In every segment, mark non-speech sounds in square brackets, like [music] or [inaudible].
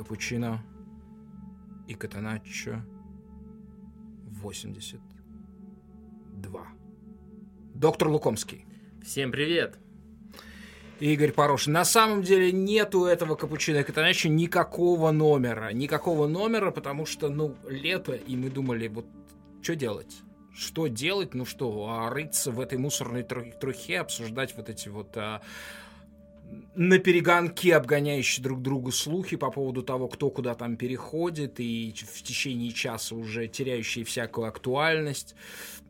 Капучино и Катаначчо 82. Доктор Лукомский. Всем привет! Игорь Порошин. На самом деле нету этого капучино и катаначчо никакого номера. Никакого номера, потому что, ну, лето, и мы думали, вот, что делать? Что делать? Ну что, а рыться в этой мусорной трухе, обсуждать вот эти вот а, на перегонке обгоняющие друг другу слухи по поводу того, кто куда там переходит, и в течение часа уже теряющие всякую актуальность.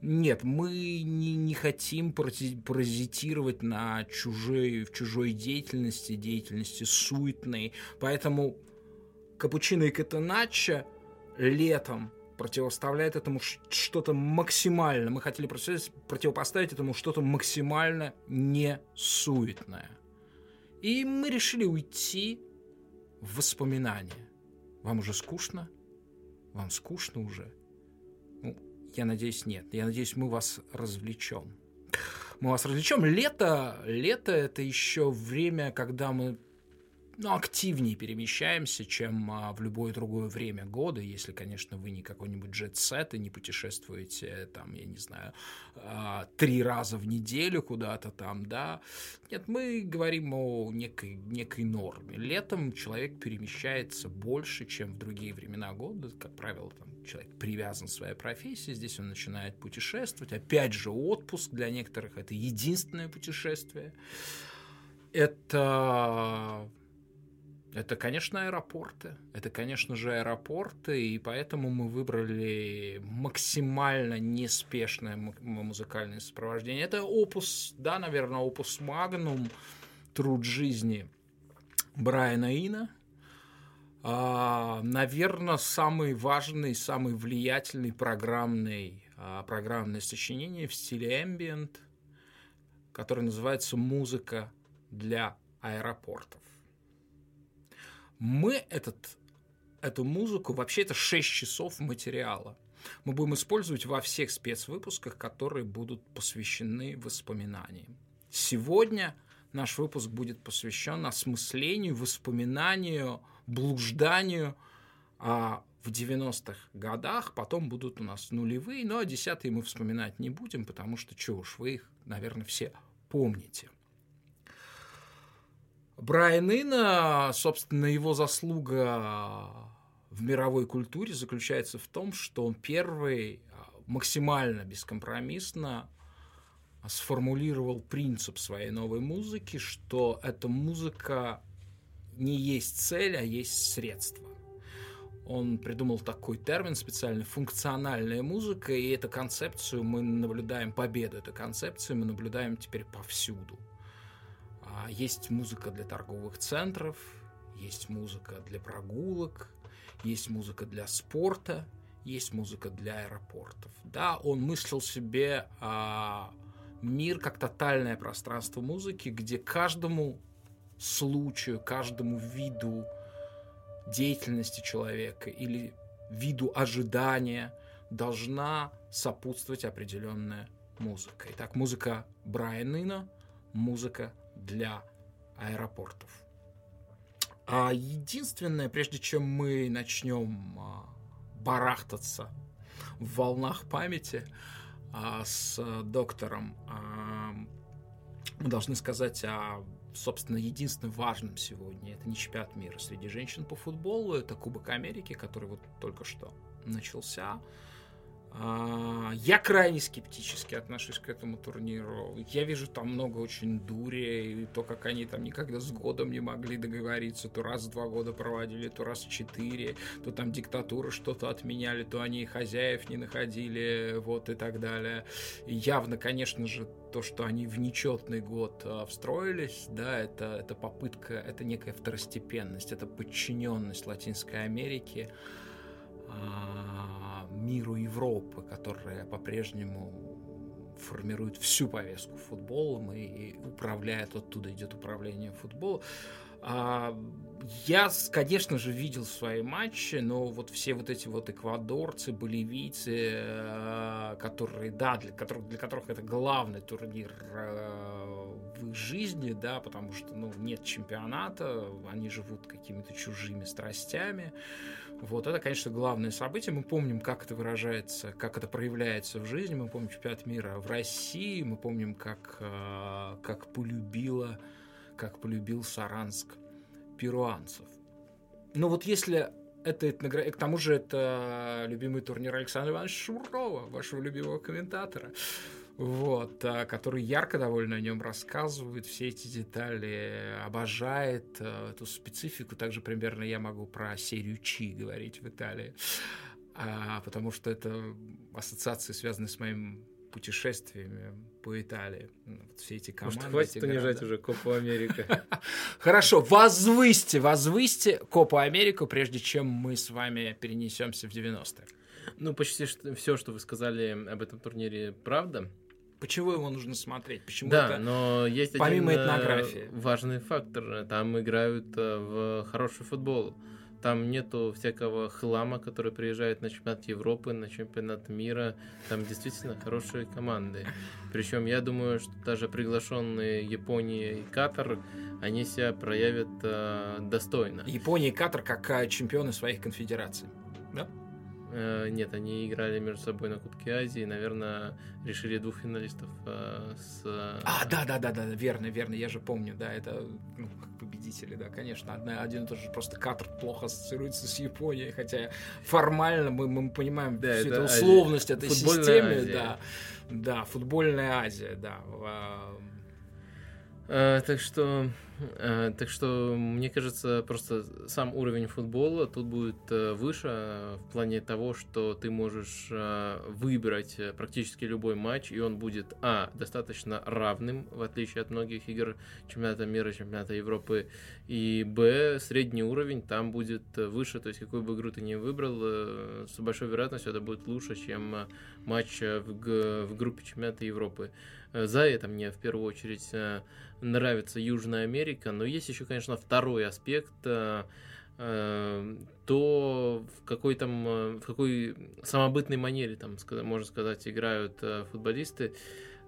Нет, мы не, не хотим паразитировать на чужой, в чужой деятельности, деятельности суетной. Поэтому капучино и катеначчо летом противоставляет этому что-то максимально. Мы хотели противопоставить этому что-то максимально не суетное. И мы решили уйти в воспоминания. Вам уже скучно? Вам скучно уже? Ну, я надеюсь, нет. Я надеюсь, мы вас развлечем. Мы вас развлечем. Лето, лето это еще время, когда мы ну, активнее перемещаемся, чем а, в любое другое время года, если, конечно, вы не какой-нибудь джет-сет и не путешествуете, там, я не знаю, а, три раза в неделю куда-то там, да. Нет, мы говорим о некой, некой норме. Летом человек перемещается больше, чем в другие времена года. Как правило, там, человек привязан к своей профессии, здесь он начинает путешествовать. Опять же, отпуск для некоторых это единственное путешествие. Это это, конечно, аэропорты. Это, конечно же, аэропорты, и поэтому мы выбрали максимально неспешное музыкальное сопровождение. Это опус, да, наверное, опус магнум, труд жизни Брайана Ина. А, наверное, самый важный, самый влиятельный программный, а, программное сочинение в стиле ambient, которое называется «Музыка для аэропортов». Мы этот, эту музыку, вообще это 6 часов материала. Мы будем использовать во всех спецвыпусках, которые будут посвящены воспоминаниям. Сегодня наш выпуск будет посвящен осмыслению, воспоминанию, блужданию а в 90-х годах. Потом будут у нас нулевые, но а десятые мы вспоминать не будем, потому что, чего уж, вы их, наверное, все помните. Брайан Инна, собственно, его заслуга в мировой культуре заключается в том, что он первый максимально бескомпромиссно сформулировал принцип своей новой музыки, что эта музыка не есть цель, а есть средство. Он придумал такой термин специальный функциональная музыка, и эту концепцию мы наблюдаем, победу этой концепции мы наблюдаем теперь повсюду. А, есть музыка для торговых центров, есть музыка для прогулок, есть музыка для спорта, есть музыка для аэропортов. Да, он мыслил себе а, мир как тотальное пространство музыки, где каждому случаю, каждому виду деятельности человека или виду ожидания должна сопутствовать определенная музыка. Итак, музыка Брайана музыка для аэропортов. А единственное, прежде чем мы начнем а, барахтаться в волнах памяти а, с доктором, а, мы должны сказать о, собственно, единственном важном сегодня. Это не чемпионат мира среди женщин по футболу, это Кубок Америки, который вот только что начался. А, я крайне скептически отношусь к этому турниру. Я вижу там много очень дури, и то, как они там никогда с годом не могли договориться, то раз в два года проводили, то раз в четыре, то там диктатуры что-то отменяли, то они хозяев не находили, вот и так далее. И явно, конечно же, то, что они в нечетный год а, встроились, да, это, это попытка, это некая второстепенность, это подчиненность Латинской Америки. А, миру Европы, которая по-прежнему формирует всю повестку футболом и управляет, оттуда идет управление футболом. А, я, конечно же, видел свои матчи, но вот все вот эти вот эквадорцы, боливийцы, э, которые, да, для которых, для которых это главный турнир в их жизни, да, потому что, ну, нет чемпионата, они живут какими-то чужими страстями. Вот это, конечно, главное событие. Мы помним, как это выражается, как это проявляется в жизни. Мы помним чемпионат мира в России, мы помним, как, э, как полюбила, как полюбил Саранск перуанцев. Но вот если это этнография, к тому же это любимый турнир Александра Ивановича Шурова, вашего любимого комментатора, вот, а, который ярко довольно о нем рассказывает, все эти детали, обожает а, эту специфику. Также примерно я могу про серию Чи говорить в Италии, а, потому что это ассоциации, связанные с моим путешествиями по Италии. Вот все эти команды. Может, хватит унижать уже Копу Америка. [laughs] Хорошо, возвысьте, возвысьте Копу Америку, прежде чем мы с вами перенесемся в 90-е. Ну, почти все, что вы сказали об этом турнире, правда. Почему его нужно смотреть? Почему да, это, но есть помимо один э, этнографии? важный фактор. Там играют э, в хороший футбол. Там нету всякого хлама, который приезжает на чемпионат Европы, на чемпионат мира. Там действительно хорошие команды. Причем я думаю, что даже приглашенные Япония и Катар, они себя проявят э, достойно. Япония и Катар как э, чемпионы своих конфедераций. Да? Э, нет, они играли между собой на Кубке Азии, наверное, решили двух финалистов э, с... А, да, да, да, да, верно, верно, я же помню, да, это ну, победители, да, конечно, одна, один и тот же просто Катар плохо ассоциируется с Японией, хотя формально мы, мы понимаем да, всю эту условность Азия. этой Футбольная системы, Азия. да, да, футбольная Азия, да. А, так что Э, так что, мне кажется, просто сам уровень футбола тут будет э, выше э, в плане того, что ты можешь выбрать практически любой матч, и он будет, а, достаточно равным, в отличие от многих игр чемпионата мира, чемпионата Европы, и, б, средний уровень там будет выше, то есть какую бы игру ты ни выбрал, с большой вероятностью это будет лучше, чем матч в, в группе чемпионата Европы. За это мне в первую очередь нравится Южная Америка, но есть еще, конечно, второй аспект, э, э, то в какой там, э, в какой самобытной манере, там, можно сказать, играют футболисты.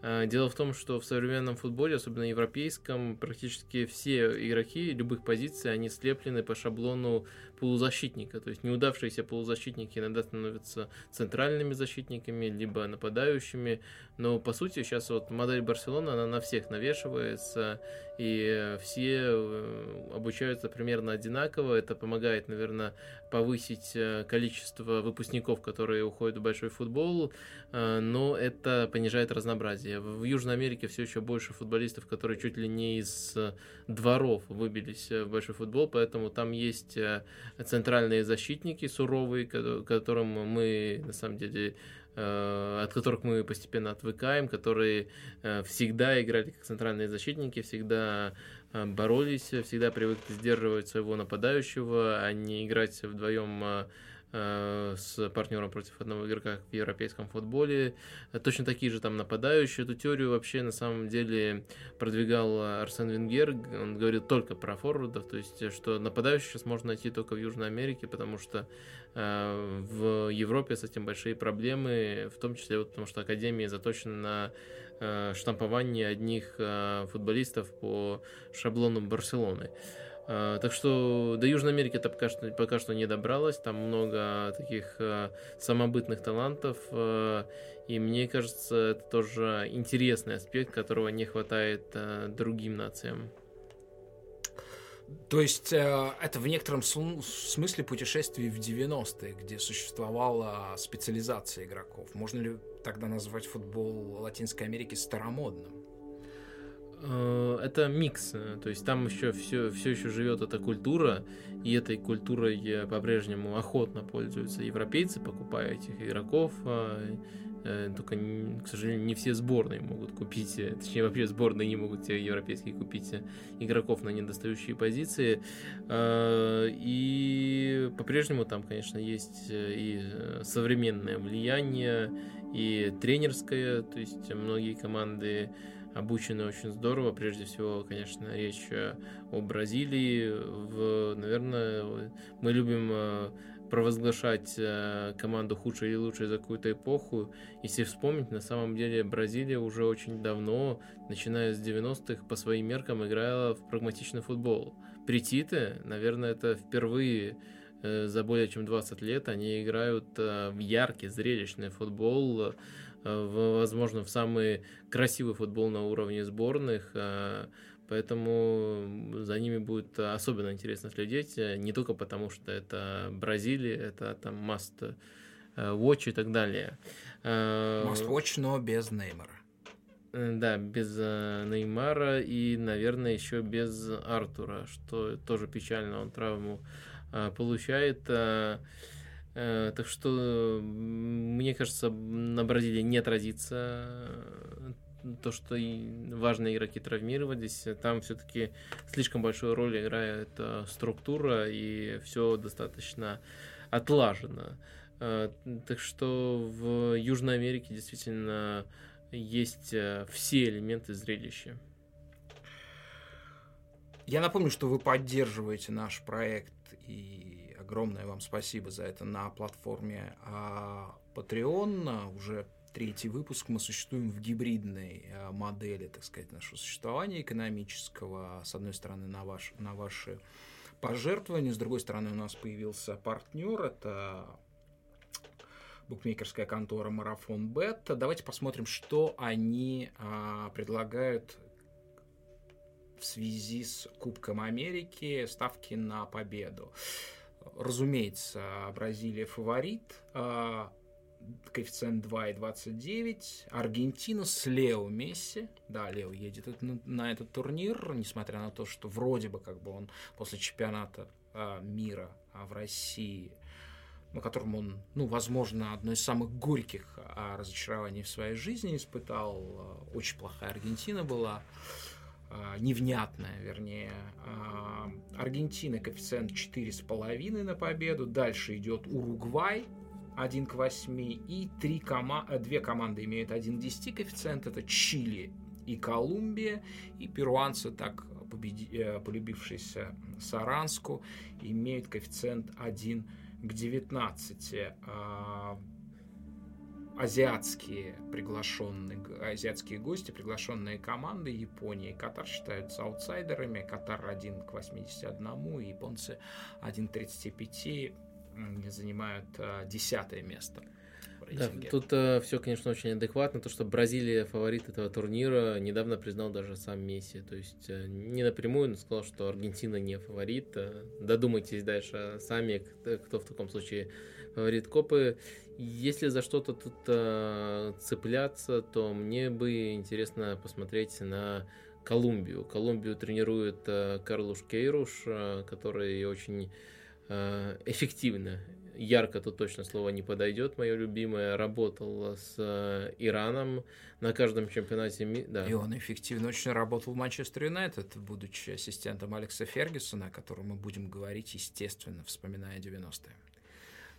Дело в том, что в современном футболе, особенно европейском, практически все игроки любых позиций, они слеплены по шаблону полузащитника. То есть неудавшиеся полузащитники иногда становятся центральными защитниками, либо нападающими. Но по сути сейчас вот модель Барселоны, она на всех навешивается, и все э, обучаются примерно одинаково. Это помогает, наверное, повысить э, количество выпускников, которые уходят в большой футбол, э, но это понижает разнообразие. В Южной Америке все еще больше футболистов, которые чуть ли не из дворов выбились в большой футбол, поэтому там есть центральные защитники суровые, которым мы на самом деле э, от которых мы постепенно отвыкаем, которые э, всегда играли как центральные защитники, всегда э, боролись, всегда привыкли сдерживать своего нападающего, а не играть вдвоем с партнером против одного игрока в европейском футболе. Точно такие же там нападающие. Эту теорию вообще на самом деле продвигал Арсен Венгер. Он говорит только про форвардов, то есть что нападающих сейчас можно найти только в Южной Америке, потому что э, в Европе с этим большие проблемы, в том числе вот потому что Академия заточена на э, штампование одних футболистов по шаблону Барселоны. Так что до Южной Америки это пока что, пока что не добралось. Там много таких а, самобытных талантов. А, и мне кажется, это тоже интересный аспект, которого не хватает другим нациям. То есть э, это в некотором смысле путешествие в 90-е, где существовала специализация игроков. Можно ли тогда назвать футбол Латинской Америки старомодным? Э, это микс, то есть там еще все, все еще живет эта культура, и этой культурой по-прежнему охотно пользуются европейцы, покупая этих игроков. А, э, только, к сожалению, не все сборные могут купить, э, точнее, вообще сборные не могут те европейские купить игроков на недостающие позиции. И по-прежнему там, конечно, есть и современное влияние, и тренерское, то есть многие команды обучены очень здорово. Прежде всего, конечно, речь о Бразилии. В, наверное, мы любим провозглашать команду худшей или лучшей за какую-то эпоху. Если вспомнить, на самом деле Бразилия уже очень давно, начиная с 90-х, по своим меркам играла в прагматичный футбол. Прититы, наверное, это впервые Э, за более чем 20 лет они играют э, в яркий, зрелищный футбол, э, в, возможно, в самый красивый футбол на уровне сборных. Поэтому за ними будет особенно интересно следить, не только потому, что это Бразилия, это там must watch и так далее. Must watch, но без Неймара. Да, без Неймара и, наверное, еще без Артура, что тоже печально, он травму получает. А, так что, мне кажется, на Бразилии не отразится то, что важные игроки травмировались. Там все-таки слишком большую роль играет структура, и все достаточно отлажено. Так что в Южной Америке действительно есть все элементы зрелища. Я напомню, что вы поддерживаете наш проект и огромное вам спасибо за это на платформе а, Patreon. Уже третий выпуск мы существуем в гибридной а, модели, так сказать, нашего существования экономического. С одной стороны, на, ваш, на ваши пожертвования, с другой стороны, у нас появился партнер, это букмекерская контора Марафон Бет. Давайте посмотрим, что они а, предлагают в связи с Кубком Америки ставки на победу. Разумеется, Бразилия фаворит, а, коэффициент 2,29. Аргентина с Лео Месси. Да, Лео едет на этот турнир, несмотря на то, что вроде бы как бы он после чемпионата а, мира а, в России на котором он, ну, возможно, одно из самых горьких разочарований в своей жизни испытал. Очень плохая Аргентина была. А, невнятная, вернее. А, Аргентина коэффициент 4,5 на победу. Дальше идет Уругвай 1 к 8. И три кома... Э, две команды имеют 1 к 10 коэффициент. Это Чили и Колумбия. И перуанцы, так победи... Э, полюбившиеся Саранску, имеют коэффициент 1 к 19 азиатские приглашенные, азиатские гости, приглашенные команды Японии и Катар считаются аутсайдерами. Катар 1 к 81, японцы 1 к 35 занимают а, десятое место. Да, тут э, все, конечно, очень адекватно. То, что Бразилия фаворит этого турнира, недавно признал даже сам Месси. То есть э, не напрямую, но сказал, что Аргентина не фаворит. Э, додумайтесь дальше сами, кто в таком случае фаворит Копы. Если за что-то тут э, цепляться, то мне бы интересно посмотреть на Колумбию. Колумбию тренирует э, Карлуш Кейруш, э, который очень э, эффективно, ярко тут точно слово не подойдет, мое любимое, работал с э, Ираном на каждом чемпионате мира. Да. И он эффективно очень работал в Манчестер Юнайтед, будучи ассистентом Алекса Фергюсона, о котором мы будем говорить, естественно, вспоминая 90-е.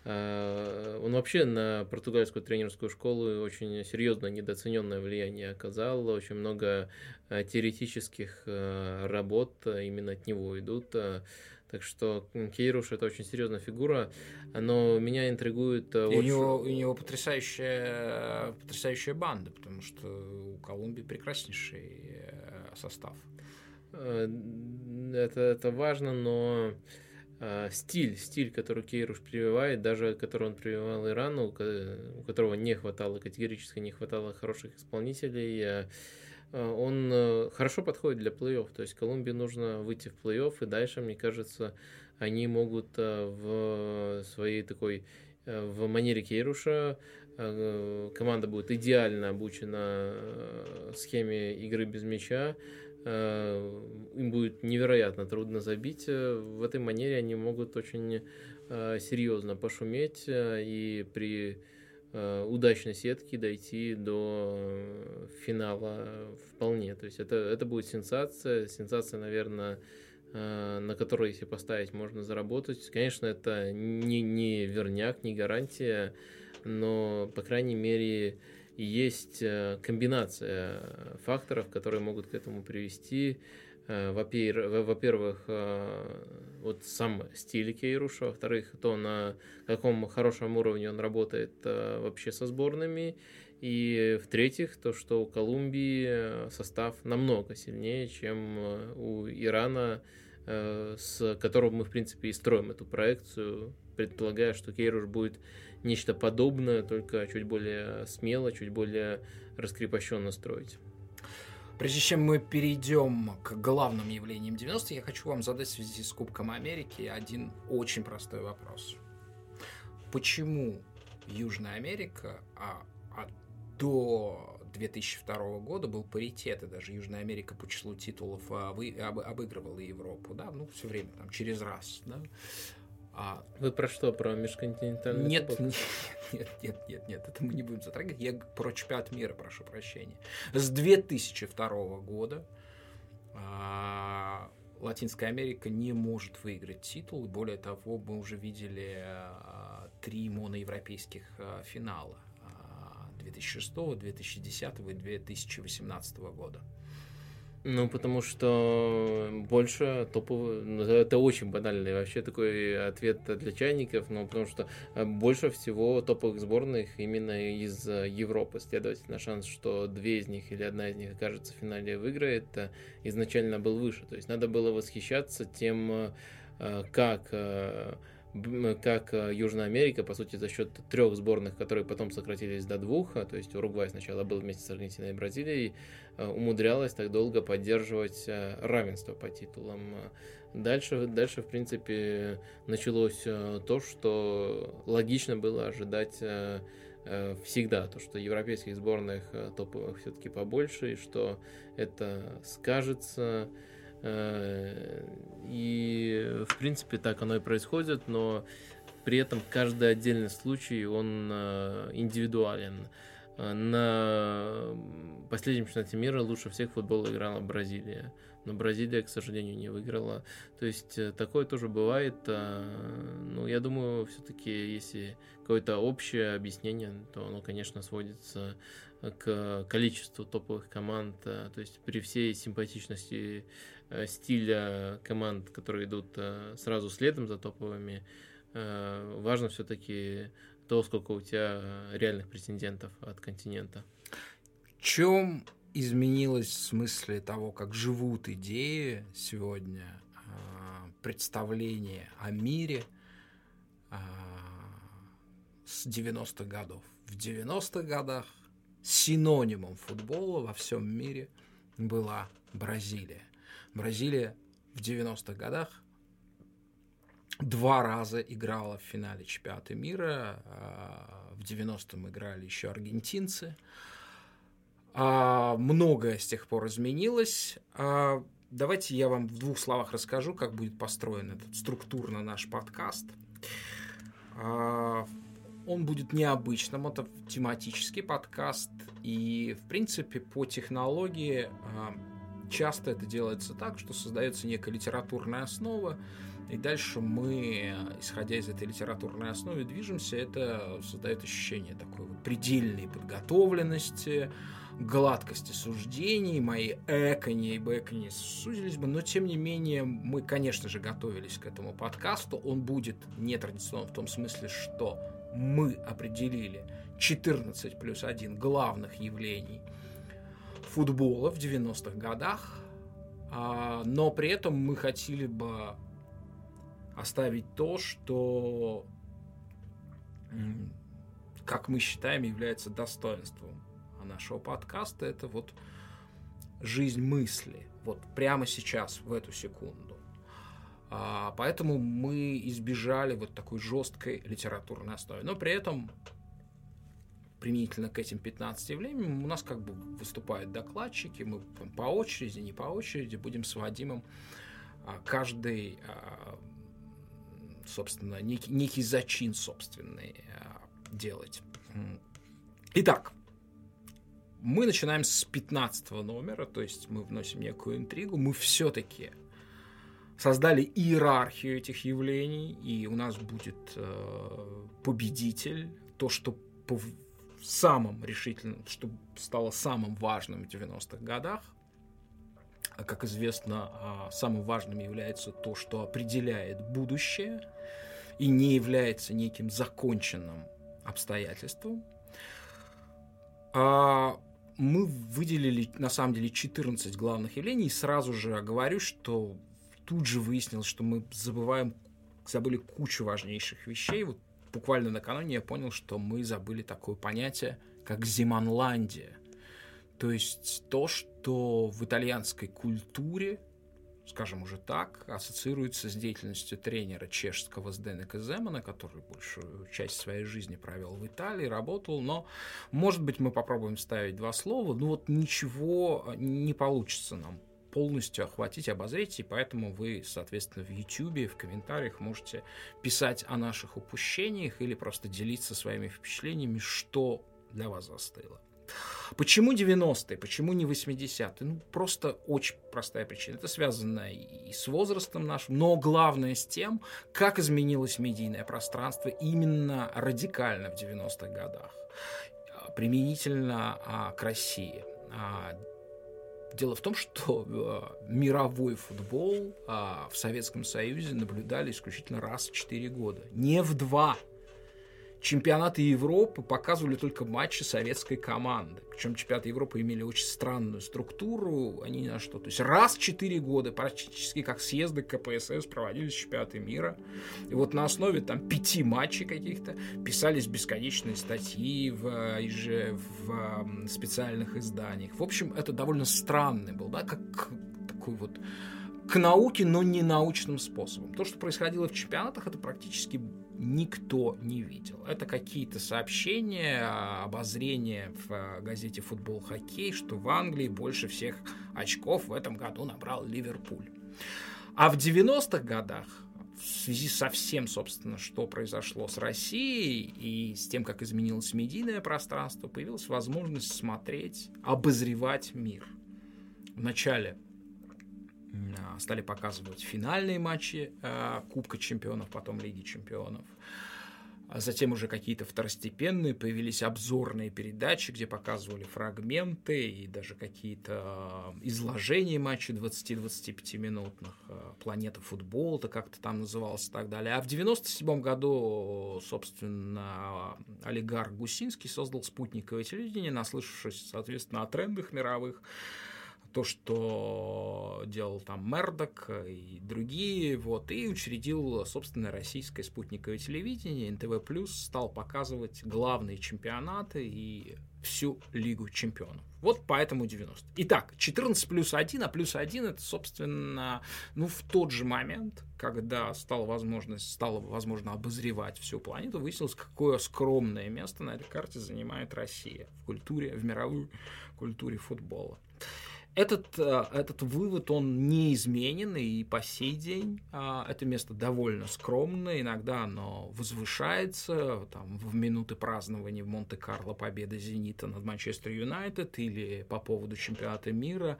А, он вообще на португальскую тренерскую школу очень серьезно недооцененное влияние оказал. Очень много а, теоретических а, работ именно от него идут. Так что Кейруш это очень серьезная фигура, но меня интригует... И вот у, него, у него потрясающая, потрясающая банда, потому что у Колумбии прекраснейший состав. Это, это важно, но стиль, стиль, который Кейруш прививает, даже который он прививал Ирану, у которого не хватало, категорически не хватало хороших исполнителей, а, а, он э, хорошо подходит для плей-офф. То есть Колумбии нужно выйти в плей-офф, и дальше, мне кажется, они могут э, в своей такой э, в манере Кейруша команда будет идеально обучена схеме игры без мяча, Э, им будет невероятно трудно забить. Э, в этой манере они могут очень э, серьезно пошуметь и при удачной сетке дойти до финала вполне. То есть это, это будет сенсация. Сенсация, наверное, на которой, если поставить, можно заработать. Конечно, это не, не верняк, не гарантия, но, по крайней мере, Есть э, комбинация факторов, которые могут к этому привести. Э, во-первых, э, вот сам стиль Кейруша, во-вторых, то, на каком хорошем уровне он работает вообще со сборными, и в-третьих, то, что у Колумбии состав намного сильнее, чем у Ирана, с которого мы, в принципе, и строим эту проекцию, предполагая, что Кейруш будет нечто подобное, только чуть более смело, чуть более раскрепощенно строить. Прежде чем мы перейдем к главным явлениям 90-х, я хочу вам задать в связи с Кубком Америки один очень простой вопрос. Почему Южная Америка а, а до 2002 года был паритет, и даже Южная Америка по числу титулов а, вы, об, обыгрывала Европу, да, ну, все время, там, через раз, да, а... Вы про что? Про межконтинентальный нет, кубок? Нет, нет, нет, нет, нет, это мы не будем затрагивать. Я про чемпионат мира прошу прощения. С 2002 года а, Латинская Америка не может выиграть титул. Более того, мы уже видели а, три моноевропейских а, финала 2006, 2010 и 2018 года. Ну, потому что больше топовых... Ну, это очень банальный вообще такой ответ для чайников, но потому что э, больше всего топовых сборных именно из э, Европы. Следовательно, шанс, что две из них или одна из них окажется в финале выиграет, э, изначально был выше. То есть надо было восхищаться тем, как как э, Южная Америка, по сути, за счет трех сборных, которые потом сократились до двух, а, то есть Уругвай сначала был вместе с Аргентиной и Бразилией, э, умудрялась так долго поддерживать э, равенство по титулам. Дальше, дальше, в принципе, началось то, что логично было ожидать всегда, то, что европейских сборных топовых все-таки побольше, и что это скажется и, в принципе, так оно и происходит, но при этом каждый отдельный случай, он э, индивидуален. Э, на последнем чемпионате мира лучше всех футбол играла Бразилия. Но Бразилия, к сожалению, не выиграла. То есть такое тоже бывает. Ну, я думаю, все-таки, если какое-то общее объяснение, то оно, конечно, сводится к количеству топовых команд. То есть при всей симпатичности Э, стиля команд, которые идут э, сразу следом за топовыми, э, важно все-таки то, сколько у тебя реальных претендентов от континента. Чем изменилось в смысле того, как живут идеи сегодня, представление о мире с 90-х годов? В 90-х годах синонимом футбола во всем мире была Бразилия. Бразилия в 90-х годах два раза играла в финале чемпионата мира. А, в 90-м играли еще аргентинцы. А, многое с тех пор изменилось. А, давайте я вам в двух словах расскажу, как будет построен этот структурно наш подкаст. Он будет необычным, это тематический подкаст, и, в принципе, по технологии часто это делается так, что создается некая литературная основа, и дальше мы, исходя из этой литературной основы, движемся. Это создает ощущение такой вот предельной подготовленности, гладкости суждений, мои экони и бэкони сузились бы, но тем не менее мы, конечно же, готовились к этому подкасту. Он будет нетрадиционным в том смысле, что мы определили 14 плюс 1 главных явлений – футбола в 90-х годах, а, но при этом мы хотели бы оставить то, что, как мы считаем, является достоинством нашего подкаста. Это вот жизнь мысли, вот прямо сейчас, в эту секунду. А, поэтому мы избежали вот такой жесткой литературной основы. Но при этом применительно к этим 15 явлениям, у нас как бы выступают докладчики, мы по очереди, не по очереди будем с Вадимом а, каждый, а, собственно, некий, некий зачин собственный а, делать. Итак, мы начинаем с 15 номера, то есть мы вносим некую интригу, мы все-таки создали иерархию этих явлений, и у нас будет э, победитель, то, что самым решительным, что стало самым важным в 90-х годах. А, как известно, а, самым важным является то, что определяет будущее и не является неким законченным обстоятельством. А, мы выделили, на самом деле, 14 главных явлений. И сразу же говорю, что тут же выяснилось, что мы забываем, забыли кучу важнейших вещей. Вот буквально накануне я понял, что мы забыли такое понятие, как Зиманландия. То есть то, что в итальянской культуре, скажем уже так, ассоциируется с деятельностью тренера чешского Сденека Земана, который большую часть своей жизни провел в Италии, работал, но, может быть, мы попробуем ставить два слова, ну вот ничего не получится нам полностью охватить, обозреть, и поэтому вы, соответственно, в YouTube, в комментариях можете писать о наших упущениях или просто делиться своими впечатлениями, что для вас застыло. Почему 90-е? Почему не 80-е? Ну, просто очень простая причина. Это связано и с возрастом нашим, но главное с тем, как изменилось медийное пространство именно радикально в 90-х годах, применительно а, к России. А, Дело в том, что э, мировой футбол э, в Советском Союзе наблюдали исключительно раз в 4 года. Не в два чемпионаты Европы показывали только матчи советской команды. Причем чемпионаты Европы имели очень странную структуру. Они на что? То есть раз в 4 года, практически как съезды КПСС, проводились чемпионаты мира. И вот на основе там пяти матчей каких-то писались бесконечные статьи в, в, в специальных изданиях. В общем, это довольно странный был, да, как такой вот к науке, но не научным способом. То, что происходило в чемпионатах, это практически никто не видел. Это какие-то сообщения, обозрения в газете «Футбол Хоккей», что в Англии больше всех очков в этом году набрал Ливерпуль. А в 90-х годах в связи со всем, собственно, что произошло с Россией и с тем, как изменилось медийное пространство, появилась возможность смотреть, обозревать мир. Вначале а, стали показывать финальные матчи а, Кубка чемпионов, потом Лиги чемпионов. А затем уже какие-то второстепенные, появились обзорные передачи, где показывали фрагменты и даже какие-то изложения матчей 20-25 минутных. Планета футбол, это как-то там называлось и так далее. А в 97 году, собственно, олигарх Гусинский создал спутниковое телевидение, наслышавшись, соответственно, о трендах мировых, то, что делал там Мердок и другие, вот, и учредил собственное российское спутниковое телевидение, НТВ+, стал показывать главные чемпионаты и всю Лигу чемпионов. Вот поэтому 90. Итак, 14 плюс 1, а плюс 1 это, собственно, ну, в тот же момент, когда стала возможность, стало возможно обозревать всю планету, выяснилось, какое скромное место на этой карте занимает Россия в культуре, в мировой культуре футбола. Этот, э, этот вывод, он неизменен, и по сей день а, это место довольно скромное, иногда оно возвышается, там, в минуты празднования в Монте-Карло победы «Зенита» над Манчестер Юнайтед, или по поводу чемпионата мира,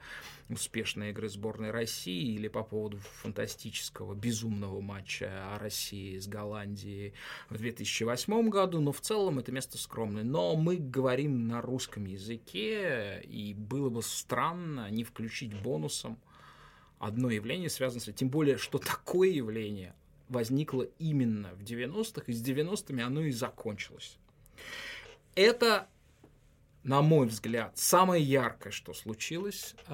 успешной игры сборной России, или по поводу фантастического, безумного матча России с Голландией в 2008 году, но в целом это место скромное. Но мы говорим на русском языке, и было бы странно, не включить бонусом одно явление, связанное с. Тем более, что такое явление возникло именно в 90-х, и с 90-ми оно и закончилось. Это, на мой взгляд, самое яркое, что случилось э,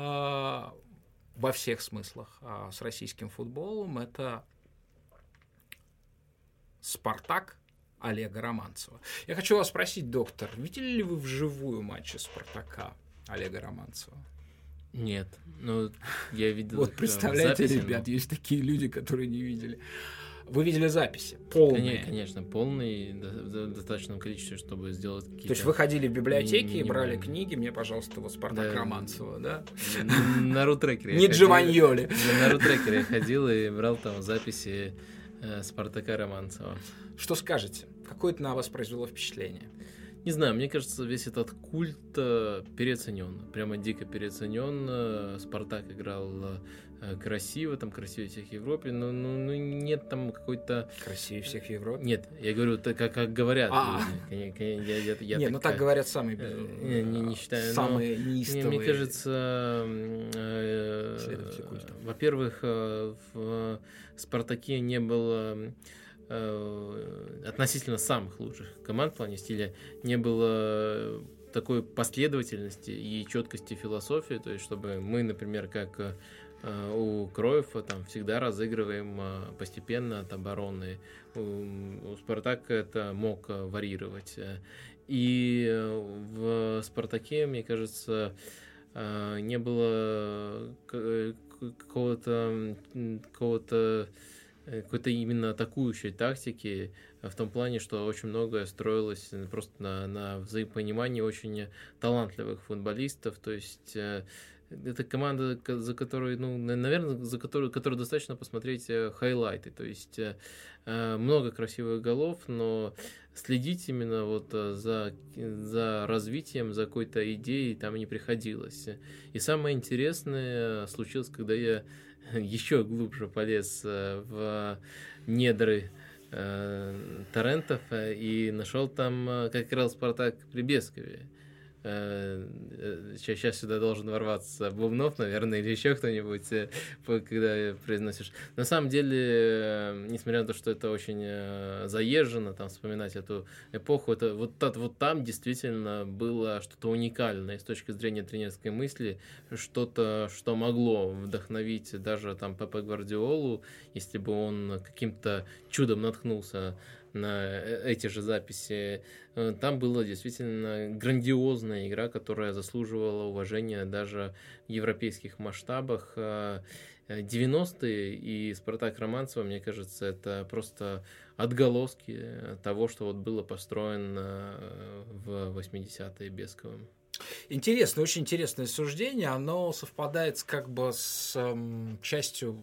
во всех смыслах э, с российским футболом. Это «Спартак» Олега Романцева. Я хочу вас спросить, доктор, видели ли вы вживую матчи «Спартака» Олега Романцева? Нет, ну я видел. Вот представляете, записи, ребят, но... есть такие люди, которые не видели. Вы видели записи? Полные. Конечно, конечно полные, в достаточном количестве, чтобы сделать какие-то... То есть вы ходили в библиотеки и брали книги, мне, пожалуйста, вот Спартак да. Романцева, да? На рутрекере. [laughs] Не Джованьоли. На рутрекере я ходил и брал там записи э, Спартака Романцева. Что скажете? Какое это на вас произвело впечатление? Не знаю, мне кажется, весь этот культ э, переоценен. Прямо дико переоценен. Спартак играл э, красиво, там красивее всех в Европе, но ну, ну, нет там какой-то... Красивее всех в Европе? Нет, я говорю, так, как, как говорят. А. Я, я, я, я, Нет, ну так говорят самые... Не, не, не считаю. Самые неистовые... Мне, мне кажется, э, во-первых, в Спартаке не было Э, относительно самых лучших команд в плане стиля не было такой последовательности и четкости философии, то есть чтобы мы, например, как э, у Кроева там всегда разыгрываем э, постепенно от обороны. У, Спартака это мог варьировать. И в Спартаке, мне кажется, не было какого-то какого-то Э, какой-то именно атакующей тактики, э, в том плане, что очень многое строилось э, просто на, на взаимопонимании очень талантливых футболистов, то есть это команда, за которой, ну, наверное, за которую, которую достаточно посмотреть хайлайты. То есть много красивых голов, но следить именно вот за, за развитием, за какой-то идеей там не приходилось. И самое интересное случилось, когда я еще глубже полез э, в недры э, торрентов э, и нашел там, как играл Спартак при Бескове. Сейчас э, сюда должен ворваться Бубнов, наверное, или еще кто-нибудь, э, когда произносишь. На самом деле, э, несмотря на то, что это очень заезжено, там вспоминать эту эпоху, это вот, вот там действительно было что-то уникальное с точки зрения тренерской мысли, что-то, что могло вдохновить даже там Пепе Гвардиолу, если бы он каким-то чудом наткнулся на э, эти же записи. Э, там была действительно грандиозная игра, которая заслуживала уважения даже в европейских масштабах. 90-е э, и Спартак Романцева, мне кажется, это просто отголоски того, что вот было построено в 80-е Бесковым. Интересно, очень интересное суждение. Оно совпадает как бы с эм, частью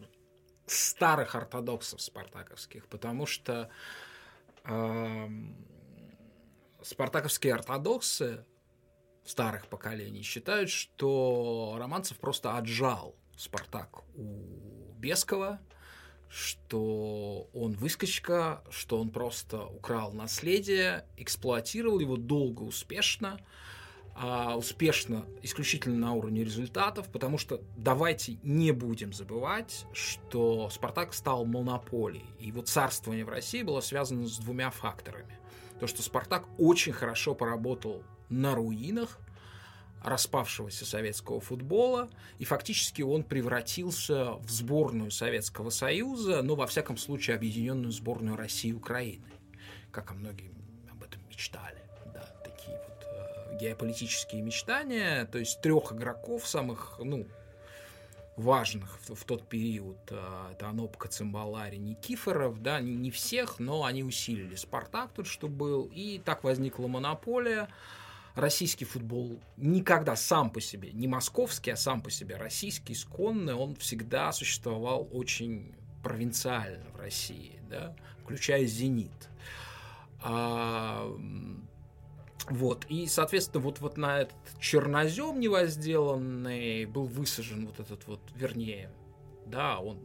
старых ортодоксов спартаковских, потому что спартаковские ортодоксы старых поколений считают, что Романцев просто отжал Спартак у Бескова, что он выскочка, что он просто украл наследие, эксплуатировал его долго, успешно, а успешно исключительно на уровне результатов, потому что давайте не будем забывать, что Спартак стал монополией. И его царствование в России было связано с двумя факторами. То, что Спартак очень хорошо поработал на руинах распавшегося советского футбола, и фактически он превратился в сборную Советского Союза, но во всяком случае объединенную сборную России и Украины, как многие об этом мечтали геополитические мечтания, то есть трех игроков самых, ну, важных в, в тот период. А, это Анопка, Цимбалари, Никифоров, да, не, не всех, но они усилили Спартак тут, что был, и так возникла монополия. Российский футбол никогда сам по себе, не московский, а сам по себе российский, исконный, он всегда существовал очень провинциально в России, да, включая «Зенит». А, вот, и, соответственно, вот, вот на этот чернозем невозделанный был высажен вот этот вот, вернее, да, он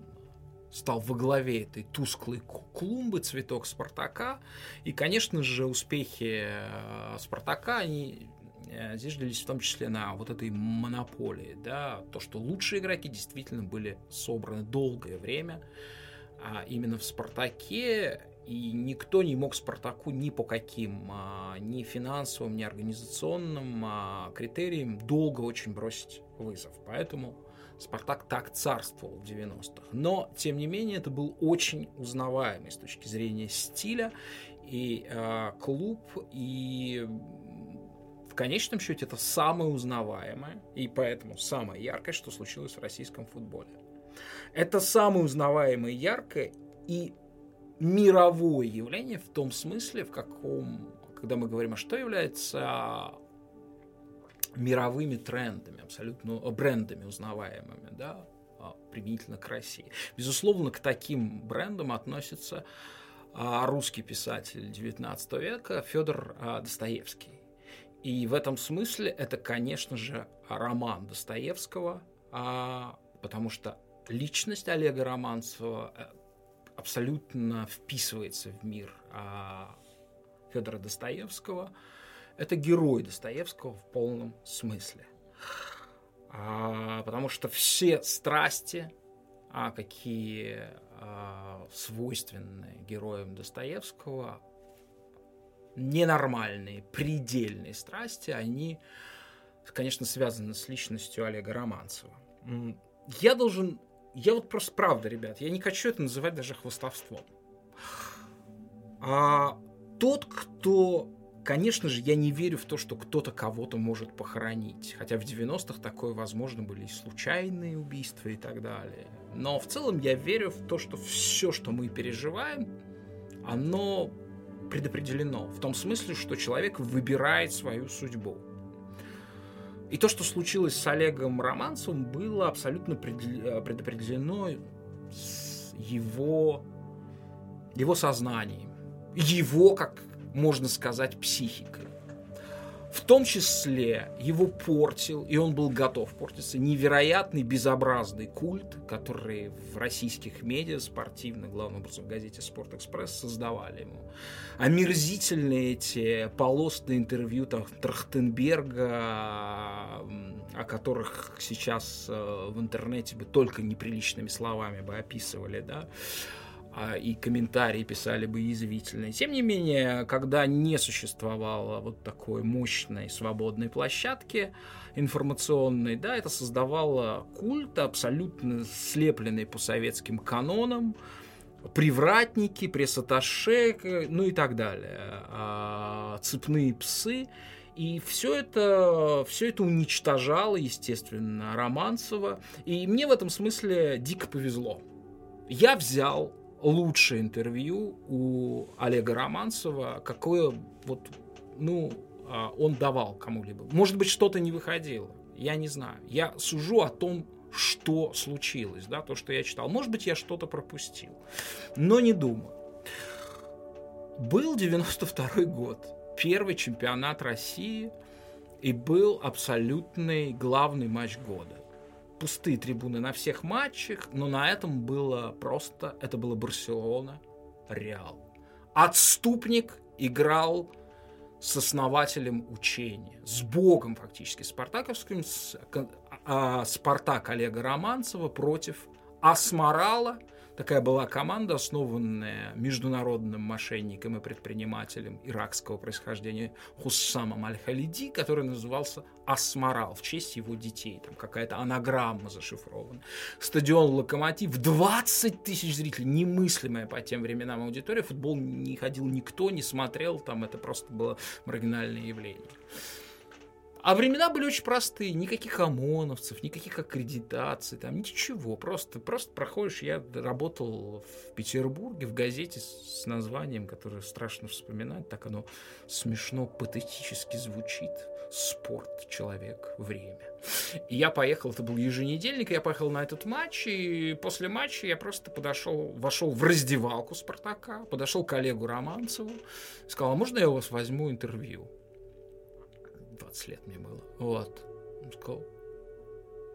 стал во главе этой тусклой клумбы цветок Спартака. И, конечно же, успехи э, Спартака, они э, зиждились в том числе на вот этой монополии, да, то, что лучшие игроки действительно были собраны долгое время, а именно в Спартаке и никто не мог Спартаку ни по каким, а, ни финансовым, ни организационным а, критериям долго очень бросить вызов. Поэтому Спартак так царствовал в 90-х. Но, тем не менее, это был очень узнаваемый с точки зрения стиля и э, клуб, и в конечном счете это самое узнаваемое, и поэтому самое яркое, что случилось в российском футболе. Это самое узнаваемое и яркое, и мировое явление в том смысле, в каком, когда мы говорим, а что является мировыми трендами, абсолютно брендами узнаваемыми, да, а, применительно к России. Безусловно, к таким брендам относится а, русский писатель XIX века Федор а, Достоевский. И в этом смысле это, конечно же, роман Достоевского, потому что личность Олега Романцева э, абсолютно вписывается в мир а, Федора Достоевского. Это герой Достоевского в полном смысле. А, потому что все страсти, а, какие а, свойственны героям Достоевского, ненормальные, предельные страсти, они, конечно, связаны с личностью Олега Романцева. Я должен... Я вот просто правда, ребят, я не хочу это называть даже хвостовством. А тот, кто Конечно же, я не верю в то, что кто-то кого-то может похоронить. Хотя в 90-х такое возможно были и случайные убийства и так далее. Но в целом я верю в то, что все, что мы переживаем, оно предопределено. В том смысле, что человек выбирает свою судьбу. И то, что случилось с Олегом Романцевым, было абсолютно предопределено его, его сознанием. Его, как можно сказать, психикой. В том числе его портил, и он был готов портиться, невероятный безобразный культ, который в российских медиа спортивных, главным образом в газете «Спортэкспресс» создавали ему. Омерзительные эти полосные интервью там, Трахтенберга, о которых сейчас э, в интернете бы только неприличными словами бы описывали, да, и комментарии писали бы язвительные. Тем не менее, когда не существовало вот такой мощной свободной площадки информационной, да, это создавало культ, абсолютно слепленный по советским канонам, привратники, пресс-атташе, ну и так далее, а, цепные псы. И все это, все это уничтожало, естественно, Романцева. И мне в этом смысле дико повезло. Я взял лучшее интервью у Олега Романцева, какое вот, ну, а, он давал кому-либо. Может быть, что-то не выходило, я не знаю. Я сужу о том, что случилось, да, то, что я читал. Может быть, я что-то пропустил, но не думаю. Был 92 год, первый чемпионат России, и был абсолютный главный матч года пустые трибуны на всех матчах, но на этом было просто, это было Барселона, Реал. Отступник играл с основателем учения, с богом фактически, спартаковским, с, а, Спартак Олега Романцева против Асмарала – Такая была команда, основанная международным мошенником и предпринимателем иракского происхождения Хуссамом Аль-Халиди, который назывался Асмарал в честь его детей. Там какая-то анаграмма зашифрована. Стадион «Локомотив», 20 тысяч зрителей, немыслимая по тем временам аудитория. Футбол не ходил никто, не смотрел, там это просто было маргинальное явление. А времена были очень простые, никаких ОМОНовцев, никаких аккредитаций, там ничего, просто, просто проходишь. Я работал в Петербурге в газете с названием, которое страшно вспоминать, так оно смешно, патетически звучит. Спорт, человек, время. И я поехал, это был еженедельник, я поехал на этот матч, и после матча я просто подошел, вошел в раздевалку Спартака, подошел к Олегу Романцеву, сказал, а можно я у вас возьму интервью? 20 лет мне было. Вот. Он сказал,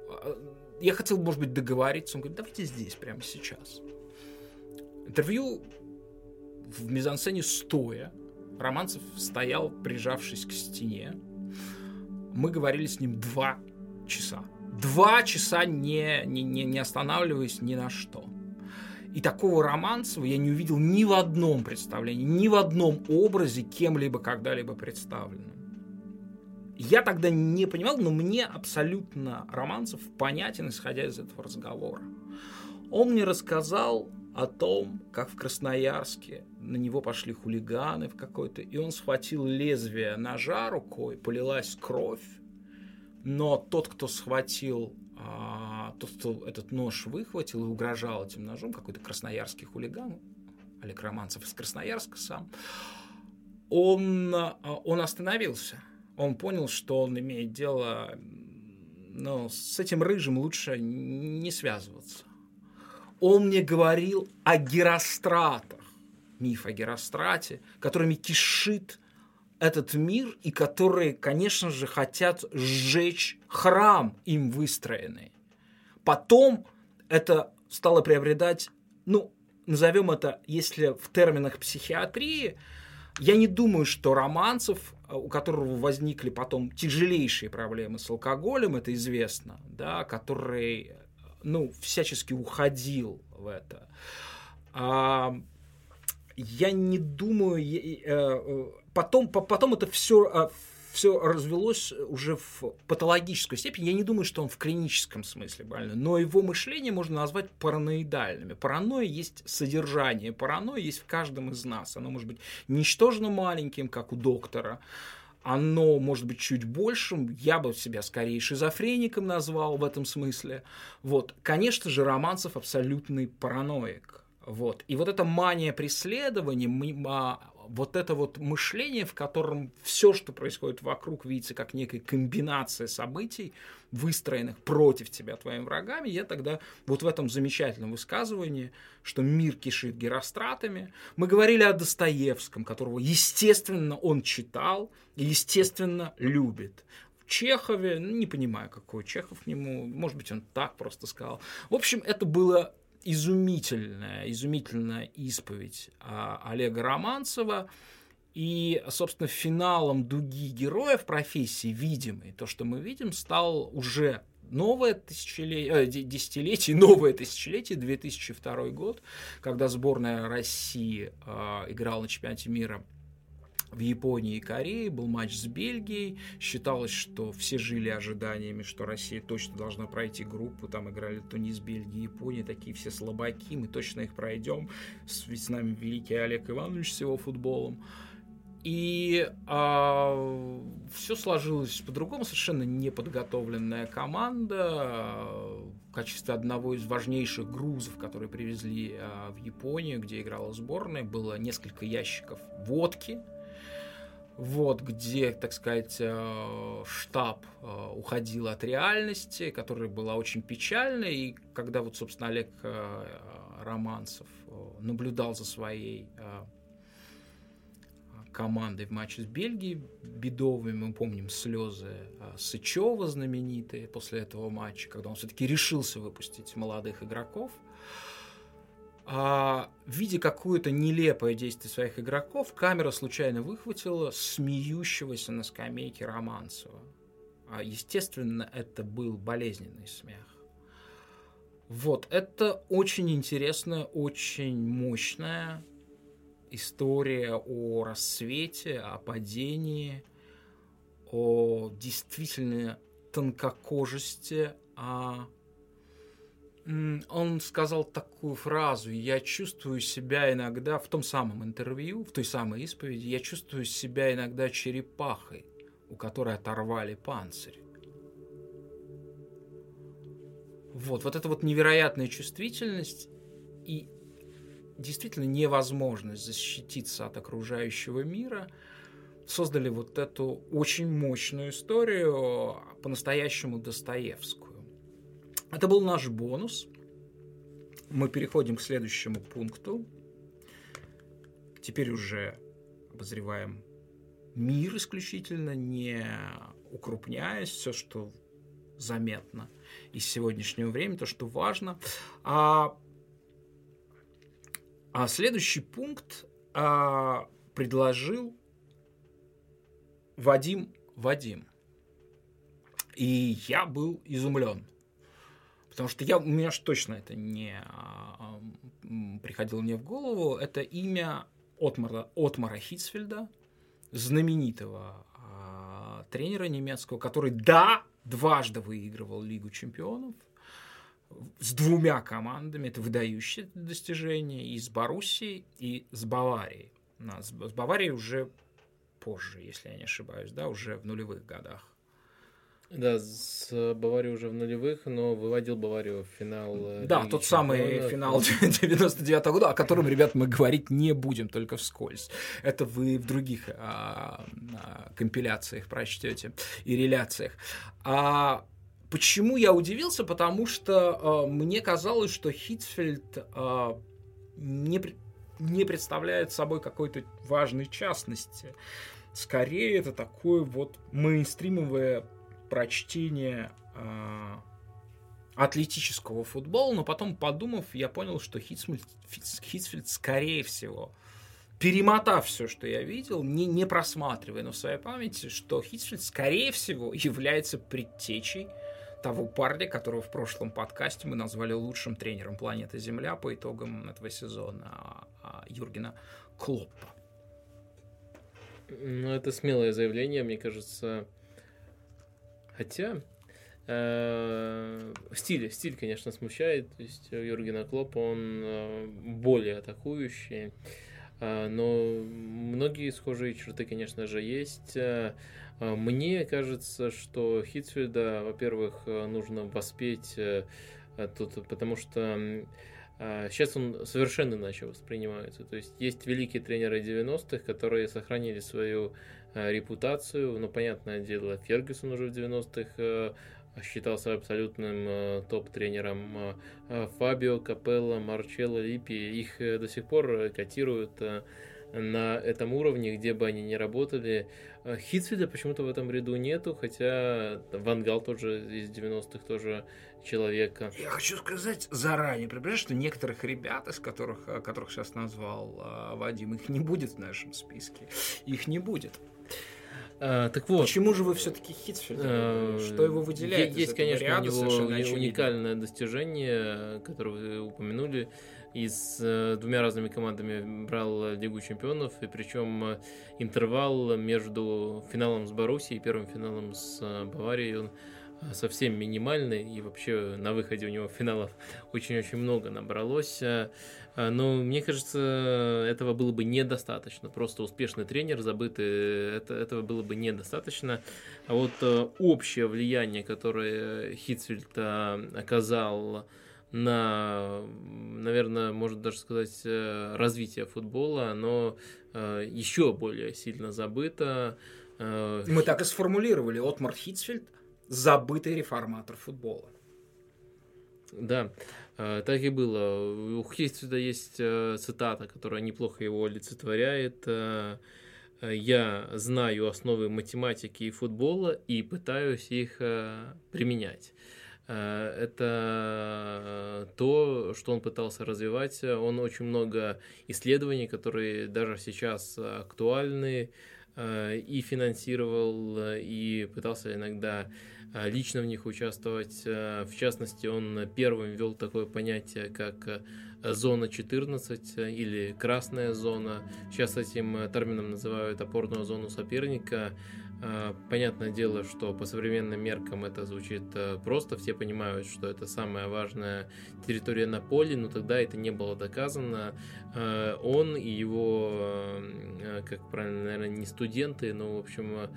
«А, я хотел, может быть, договориться. Он говорит, давайте здесь, прямо сейчас. Интервью в мизансцене стоя. Романцев стоял, прижавшись к стене. Мы говорили с ним два часа. Два часа не, не, не, не останавливаясь ни на что. И такого Романцева я не увидел ни в одном представлении, ни в одном образе кем-либо когда-либо представленном. Я тогда не понимал, но мне абсолютно Романцев понятен, исходя из этого разговора. Он мне рассказал о том, как в Красноярске на него пошли хулиганы в какой-то, и он схватил лезвие ножа рукой, полилась кровь, но тот, кто схватил, а, тот, кто этот нож выхватил и угрожал этим ножом, какой-то красноярский хулиган, Олег Романцев из Красноярска сам, он, а, он остановился – он понял, что он имеет дело, но с этим рыжим лучше не связываться. Он мне говорил о Геростратах, миф о Герострате, которыми кишит этот мир и которые, конечно же, хотят сжечь храм им выстроенный. Потом это стало приобретать, ну, назовем это, если в терминах психиатрии, я не думаю, что Романцев, у которого возникли потом тяжелейшие проблемы с алкоголем, это известно, да, который, ну, всячески уходил в это. А, я не думаю, э, э, потом, потом это все, а, все развелось уже в патологическую степень. Я не думаю, что он в клиническом смысле больной, но его мышление можно назвать параноидальными. Паранойя есть содержание, паранойя есть в каждом из нас. Оно может быть ничтожно маленьким, как у доктора, оно может быть чуть большим, я бы себя скорее шизофреником назвал в этом смысле. Вот. Конечно же, Романцев абсолютный параноик. Вот. И вот эта мания преследования, а, вот это вот мышление, в котором все, что происходит вокруг, видится как некая комбинация событий, выстроенных против тебя твоими врагами, я тогда вот в этом замечательном высказывании, что мир кишит геростратами, мы говорили о Достоевском, которого, естественно, он читал и, естественно, любит. Чехове, ну, не понимаю, какой Чехов к нему, может быть, он так просто сказал. В общем, это было изумительная, изумительная исповедь а, Олега Романцева. И, собственно, финалом дуги героев профессии, видимой, то, что мы видим, стал уже новое тысячелетие, э, десятилетие, [laughs] новое тысячелетие, 2002 год, когда сборная России э, играла на чемпионате мира в Японии и Корее, был матч с Бельгией, считалось, что все жили ожиданиями, что Россия точно должна пройти группу, там играли Тунис, Бельгия, Япония, такие все слабаки, мы точно их пройдем, ведь с нами великий Олег Иванович с его футболом. И а, все сложилось по-другому, совершенно неподготовленная команда. В качестве одного из важнейших грузов, которые привезли а, в Японию, где играла сборная, было несколько ящиков водки, вот где, так сказать, э, штаб э, уходил от реальности, которая была очень печальной, и когда вот, собственно, Олег э, Романцев наблюдал за своей командой в матче с Бельгией бедовыми, мы помним слезы Сычева знаменитые после этого матча, когда он все-таки решился выпустить молодых игроков – а, видя какое-то нелепое действие своих игроков, камера случайно выхватила смеющегося на скамейке Романцева. А, естественно, это был болезненный смех. Вот, это очень интересная, очень мощная история о рассвете, о падении, о действительно тонкокожести, о он сказал такую фразу, я чувствую себя иногда в том самом интервью, в той самой исповеди, я чувствую себя иногда черепахой, у которой оторвали панцирь. Вот, вот эта вот невероятная чувствительность и действительно невозможность защититься от окружающего мира создали вот эту очень мощную историю, по-настоящему Достоевскую. Это был наш бонус. Мы переходим к следующему пункту. Теперь уже обозреваем мир исключительно, не укрупняясь, все, что заметно из сегодняшнего времени, то, что важно. А, а следующий пункт а, предложил Вадим Вадим. И я был изумлен. Потому что я, у меня же точно это не а, приходило мне в голову. Это имя Отмара, Отмара Хитцфельда, знаменитого а, тренера немецкого, который, да, дважды выигрывал Лигу чемпионов с двумя командами. Это выдающее достижение и с Боруссией, и с Баварией. С Баварией уже позже, если я не ошибаюсь, да, уже в нулевых годах. Да, с Баварией уже в нулевых, но выводил Баварию в финал. Э, да, тот самый финал [laughs] 99 -го года, о котором, ребят, мы говорить не будем, только вскользь. Это вы в других а, а, компиляциях прочтете и реляциях. А почему я удивился? Потому что а, мне казалось, что Хитцфельд а, не, не представляет собой какой-то важной частности скорее это такое вот мейнстримовое прочтение э, атлетического футбола, но потом, подумав, я понял, что Хитсфильд, Хитсфильд скорее всего, перемотав все, что я видел, не, не просматривая, но в своей памяти, что Хитсфильд, скорее всего, является предтечей того парня, которого в прошлом подкасте мы назвали лучшим тренером планеты Земля по итогам этого сезона а, а, Юргена Клоппа. Ну, это смелое заявление, мне кажется. Хотя, э, стиль, стиль, конечно, смущает. То есть Юргена Клопа, он э, более атакующий. Э, но многие схожие черты, конечно же, есть. Э, мне кажется, что Хитфильда, во-первых, нужно воспеть э, тут, потому что сейчас он совершенно иначе воспринимается. То есть есть великие тренеры 90-х, которые сохранили свою репутацию. Ну, понятное дело, Фергюсон уже в 90-х считался абсолютным топ-тренером. Фабио, Капелла, Марчелло, Липи, их до сих пор котируют на этом уровне, где бы они ни работали. Э, Хитсфилда почему-то в этом ряду нету, хотя Вангал тоже из 90-х тоже человека. Я хочу сказать заранее, понимаешь, что некоторых ребят, из которых, э, которых сейчас назвал э, Вадим, их не будет в нашем списке. Их не будет. А, так вот. Почему же вы все-таки Хитсфильд? А, что его выделяет? Есть, конечно, ряда, у него уникальное достижение, которое вы упомянули и с э, двумя разными командами брал Лигу чемпионов, и причем э, интервал между финалом с Боруссией и первым финалом с э, Баварией, он совсем минимальный, и вообще на выходе у него финалов [laughs] очень-очень много набралось. Но мне кажется, этого было бы недостаточно. Просто успешный тренер, забытый, это, этого было бы недостаточно. А вот общее влияние, которое Хитцфельд оказал на, наверное, можно даже сказать, э, развитие футбола, оно э, еще более сильно забыто. Э, Мы так и сформулировали. Отмар Хитцфельд – забытый реформатор футбола. Да, так и было. У Хитцфельда есть цитата, которая неплохо его олицетворяет. Я знаю основы математики и футбола и пытаюсь их применять. Э, это то, что он пытался развивать. Он очень много исследований, которые даже сейчас актуальны, э, и финансировал, и пытался иногда э, лично в них участвовать. В частности, он первым ввел такое понятие, как зона 14 или красная зона. Сейчас этим термином называют опорную зону соперника. Понятное дело, что по современным меркам это звучит э, просто, все понимают, что это самая важная территория на поле, но тогда это не было доказано. Он и его, э, как правильно, наверное, не студенты, но, в общем, э,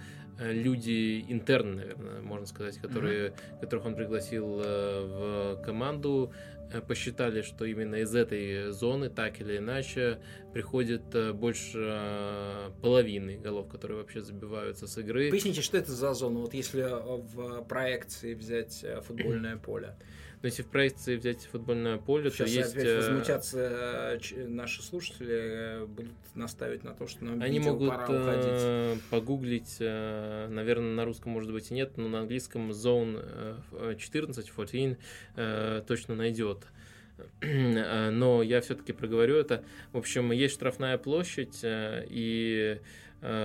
люди интерны, наверное, можно сказать, которые, mm-hmm. которых он пригласил в команду, Э, посчитали, что именно из этой зоны так или иначе приходит э, больше э, половины голов, которые вообще забиваются с игры. Поясните, что это за зона, вот если в проекции взять футбольное поле? Но если в проекции взять футбольное поле, Сейчас то есть... Опять возмутятся наши слушатели, будут наставить на то, что нам Они могут пора уходить. погуглить, наверное, на русском может быть и нет, но на английском Zone 14, 14 точно найдет. Э, но я все-таки проговорю это. В общем, есть штрафная площадь, э, и э,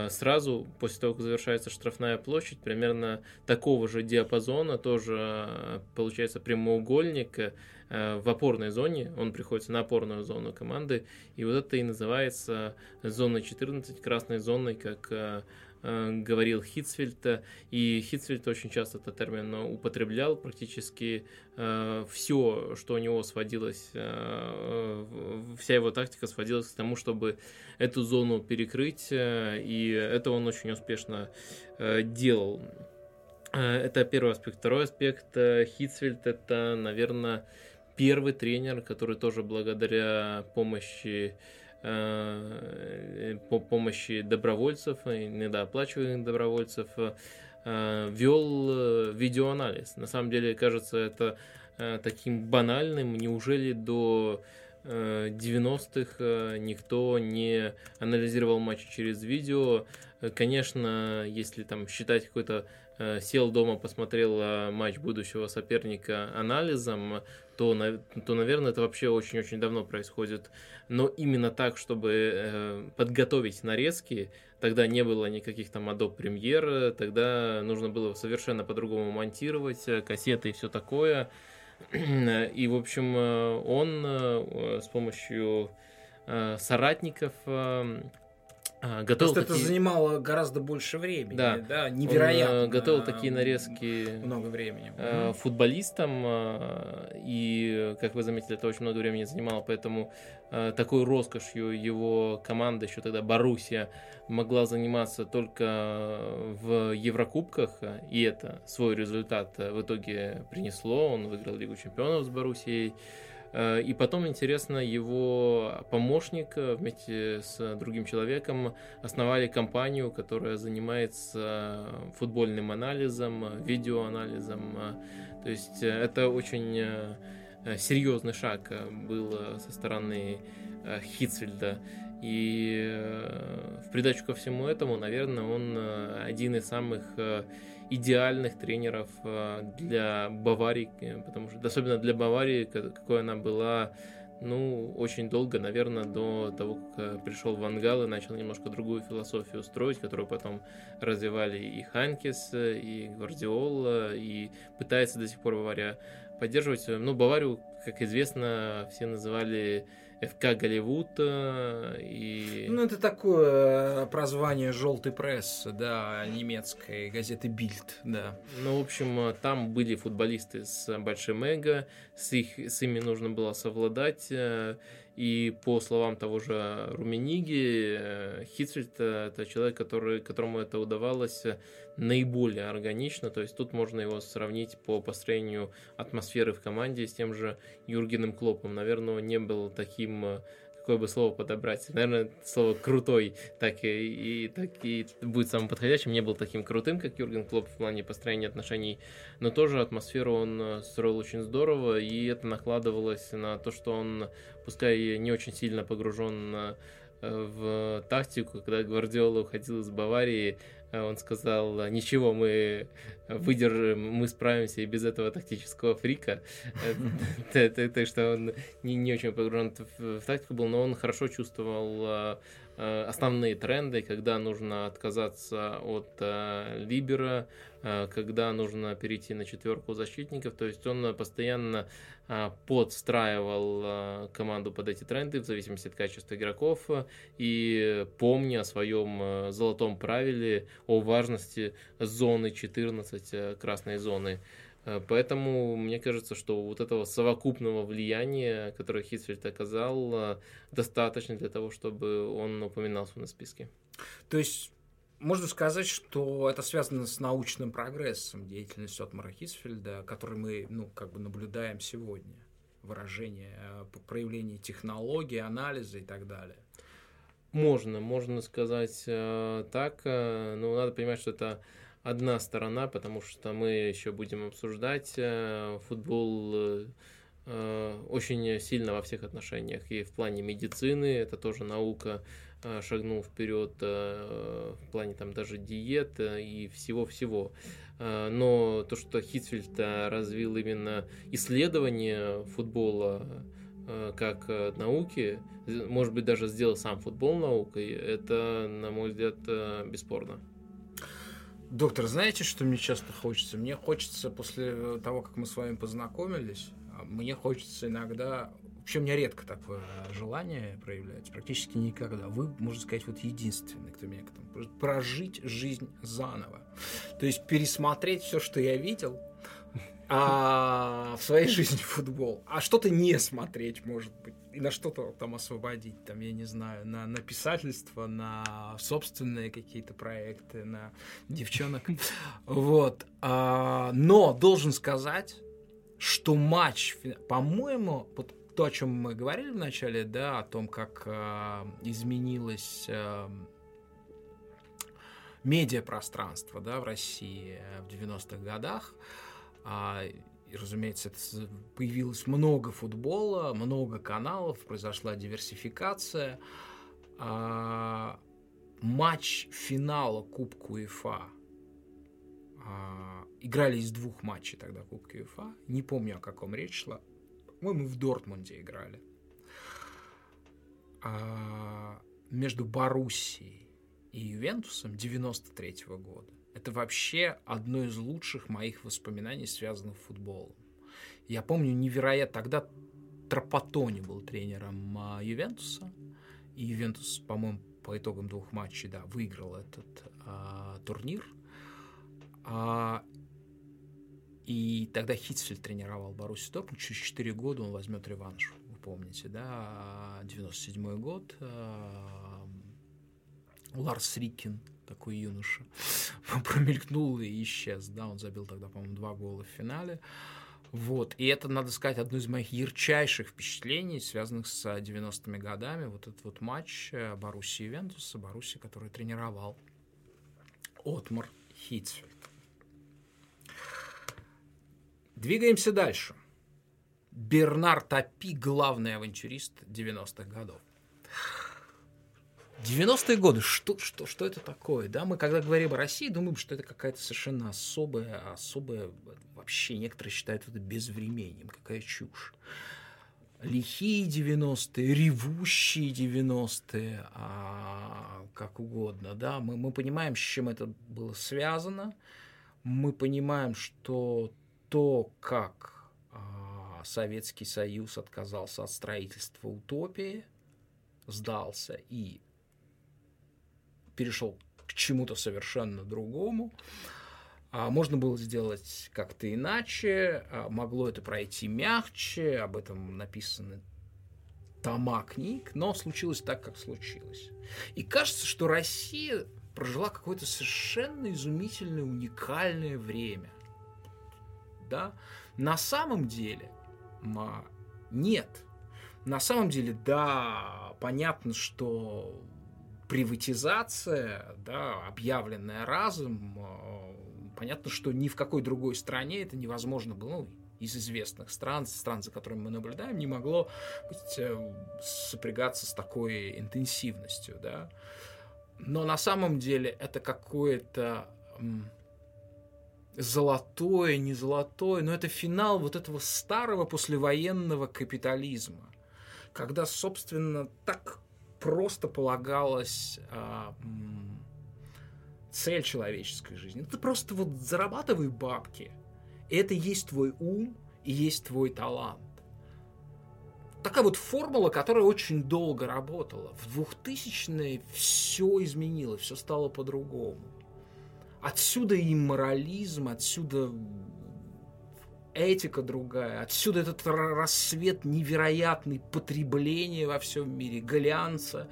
сразу после того, как завершается штрафная площадь, примерно такого же диапазона тоже получается прямоугольник в опорной зоне, он приходится на опорную зону команды, и вот это и называется зона 14, красной зоной, как Э, говорил Хитцфельд, и Хитцфельд очень часто этот термин употреблял, практически э, все, что у него сводилось, э, вся его тактика сводилась к тому, чтобы эту зону перекрыть, и это он очень успешно делал. Это первый аспект. Второй аспект Хитцфельд это, наверное, первый тренер, который тоже благодаря помощи Э, по помощи добровольцев, иногда оплачиваемых добровольцев, э, вел э, видеоанализ. На самом деле, кажется, это таким банальным. Неужели до 90-х э, никто не анализировал матчи через видео. Конечно, если там считать какой-то сел дома, посмотрел матч будущего соперника анализом, то, то наверное, это вообще очень-очень давно происходит. Но именно так, чтобы подготовить нарезки, тогда не было никаких там Adobe Premiere, тогда нужно было совершенно по-другому монтировать кассеты и все такое. И, в общем, э, он э, с помощью э, соратников готовил Просто такие... это занимало гораздо больше времени, да, да невероятно. Он готовил такие нарезки много времени. футболистам, и, как вы заметили, это очень много времени занимало, поэтому такой роскошью его команда, еще тогда Боруссия, могла заниматься только в Еврокубках, и это свой результат в итоге принесло. Он выиграл Лигу чемпионов с Боруссией. И потом, интересно, его помощник вместе с другим человеком основали компанию, которая занимается футбольным анализом, видеоанализом. То есть это очень серьезный шаг был со стороны Хитцельда. И э, в придачу ко всему этому, наверное, он э, один из самых э, идеальных тренеров для Баварии, потому что, особенно для Баварии, какой она была, ну, очень долго, наверное, до того, как пришел Ван Гал и начал немножко другую философию строить, которую потом развивали и Ханкес, и Гвардиола, и пытается до сих пор Бавария поддерживать. Ну, Баварию, как известно, все называли ФК Голливуд э, и... Ну, это такое э, прозвание желтой прессы, да, немецкой газеты Бильд, да. Ну, в общем, э, там были футболисты с большим эго, с, их, с ими нужно было совладать, и по словам того же Румениги, Хитцельд – это человек, который, которому это удавалось наиболее органично, то есть тут можно его сравнить по построению атмосферы в команде с тем же Юргеном Клопом. Наверное, он не был таким э, какое бы слово подобрать. Наверное, слово крутой так и, и, так и будет самым подходящим. Не был таким крутым, как Юрген Клоп в плане построения отношений, но тоже атмосферу он э, строил очень здорово, и это накладывалось на то, что он, пускай не очень сильно погружен э, в тактику, когда Гвардиола уходил из Баварии, Э, он сказал, ничего, мы выдержим, мы справимся и без этого тактического фрика. [laughs] Так что он не очень погружен в тактику был, но он хорошо чувствовал э, основные тренды, когда нужно отказаться от либера, когда нужно перейти на четверку защитников. То есть он постоянно подстраивал команду под эти тренды в зависимости от качества игроков и помня о своем золотом правиле о важности зоны 14, красной зоны. Поэтому мне кажется, что вот этого совокупного влияния, которое Хитфельд оказал, достаточно для того, чтобы он упоминался на списке. То есть можно сказать, что это связано с научным прогрессом деятельности Отмара Хисфельда, который мы ну, как бы наблюдаем сегодня. Выражение, э, проявление технологий, анализа и так далее. Можно, можно сказать э, так, э, но надо понимать, что это одна сторона, потому что мы еще будем обсуждать э, футбол э, очень сильно во всех отношениях. И в плане медицины, это тоже наука, Э, шагнул вперед в плане там даже диет и всего-всего. Но то, что Хитфельд развил именно исследование футбола как науки, может быть, даже сделал сам футбол наукой, это, на мой взгляд, бесспорно. Доктор, знаете, что мне часто хочется? Мне хочется после того, как мы с вами познакомились, мне хочется иногда вообще у меня редко такое желание проявляется, практически никогда. Вы, можно сказать, вот единственный, кто меня к этому прожить жизнь заново. То есть пересмотреть все, что я видел, а в своей жизни футбол, а что-то не смотреть, может быть, и на что-то там освободить, там, я не знаю, на, на писательство, на собственные какие-то проекты, на девчонок. Вот. А, но должен сказать, что матч, по-моему, вот то, о чем мы говорили в начале, да, о том, как э, изменилось э, медиапространство да, в России в 90-х годах, э, разумеется, это появилось много футбола, много каналов, произошла диверсификация. А, матч финала Кубка УЕФА а, играли из двух матчей тогда Кубка УЕФА. Не помню, о каком речь шла. По-моему, в Дортмунде играли. А, между Боруссией и Ювентусом 93 -го года. Это вообще одно из лучших моих воспоминаний, связанных с футболом. Я помню невероятно, тогда Тропатони был тренером а, Ювентуса, и Ювентус, по-моему, по итогам двух матчей, да, выиграл этот а, турнир. А, и тогда Хитцфельд тренировал Боруссию Дортмунд. Через 4 года он возьмет реванш. Вы помните, да? 97 год. А, Ларс Рикин, такой юноша, [laughs] промелькнул и исчез. Да, он забил тогда, по-моему, два гола в финале. Вот. И это, надо сказать, одно из моих ярчайших впечатлений, связанных с 90-ми годами. Вот этот вот матч э, Боруссии Вентуса, Боруссии, который тренировал Отмар Хитцфельд. Двигаемся дальше. Бернар Тапи, главный авантюрист 90-х годов. 90-е годы, что, что, что это такое? Да? Мы, когда говорим о России, думаем, что это какая-то совершенно особая, особая, вообще некоторые считают это безвременем, какая чушь. Лихие 90-е, ревущие 90-е, а, как угодно, да, мы, мы понимаем, с чем это было связано, мы понимаем, что то, как а, Советский Союз отказался от строительства утопии, сдался и перешел к чему-то совершенно другому. А можно было сделать как-то иначе, а могло это пройти мягче, об этом написаны тома книг, но случилось так, как случилось. И кажется, что Россия прожила какое-то совершенно изумительное, уникальное время. Да? На самом деле нет. На самом деле, да, понятно, что приватизация, да, объявленная разом, э, понятно, что ни в какой другой стране это невозможно было, ну, из известных стран, стран, за которыми мы наблюдаем, не могло быть, э, сопрягаться с такой интенсивностью, да. Но на самом деле это какое-то золотое, не золотое, но это финал вот этого старого послевоенного капитализма, когда, собственно, так просто полагалась а, цель человеческой жизни. Это просто вот зарабатывай бабки. Это есть твой ум и есть твой талант. Такая вот формула, которая очень долго работала. В 2000-е все изменилось, все стало по-другому. Отсюда и морализм, отсюда этика другая. Отсюда этот рассвет невероятный потребления во всем мире, глянца,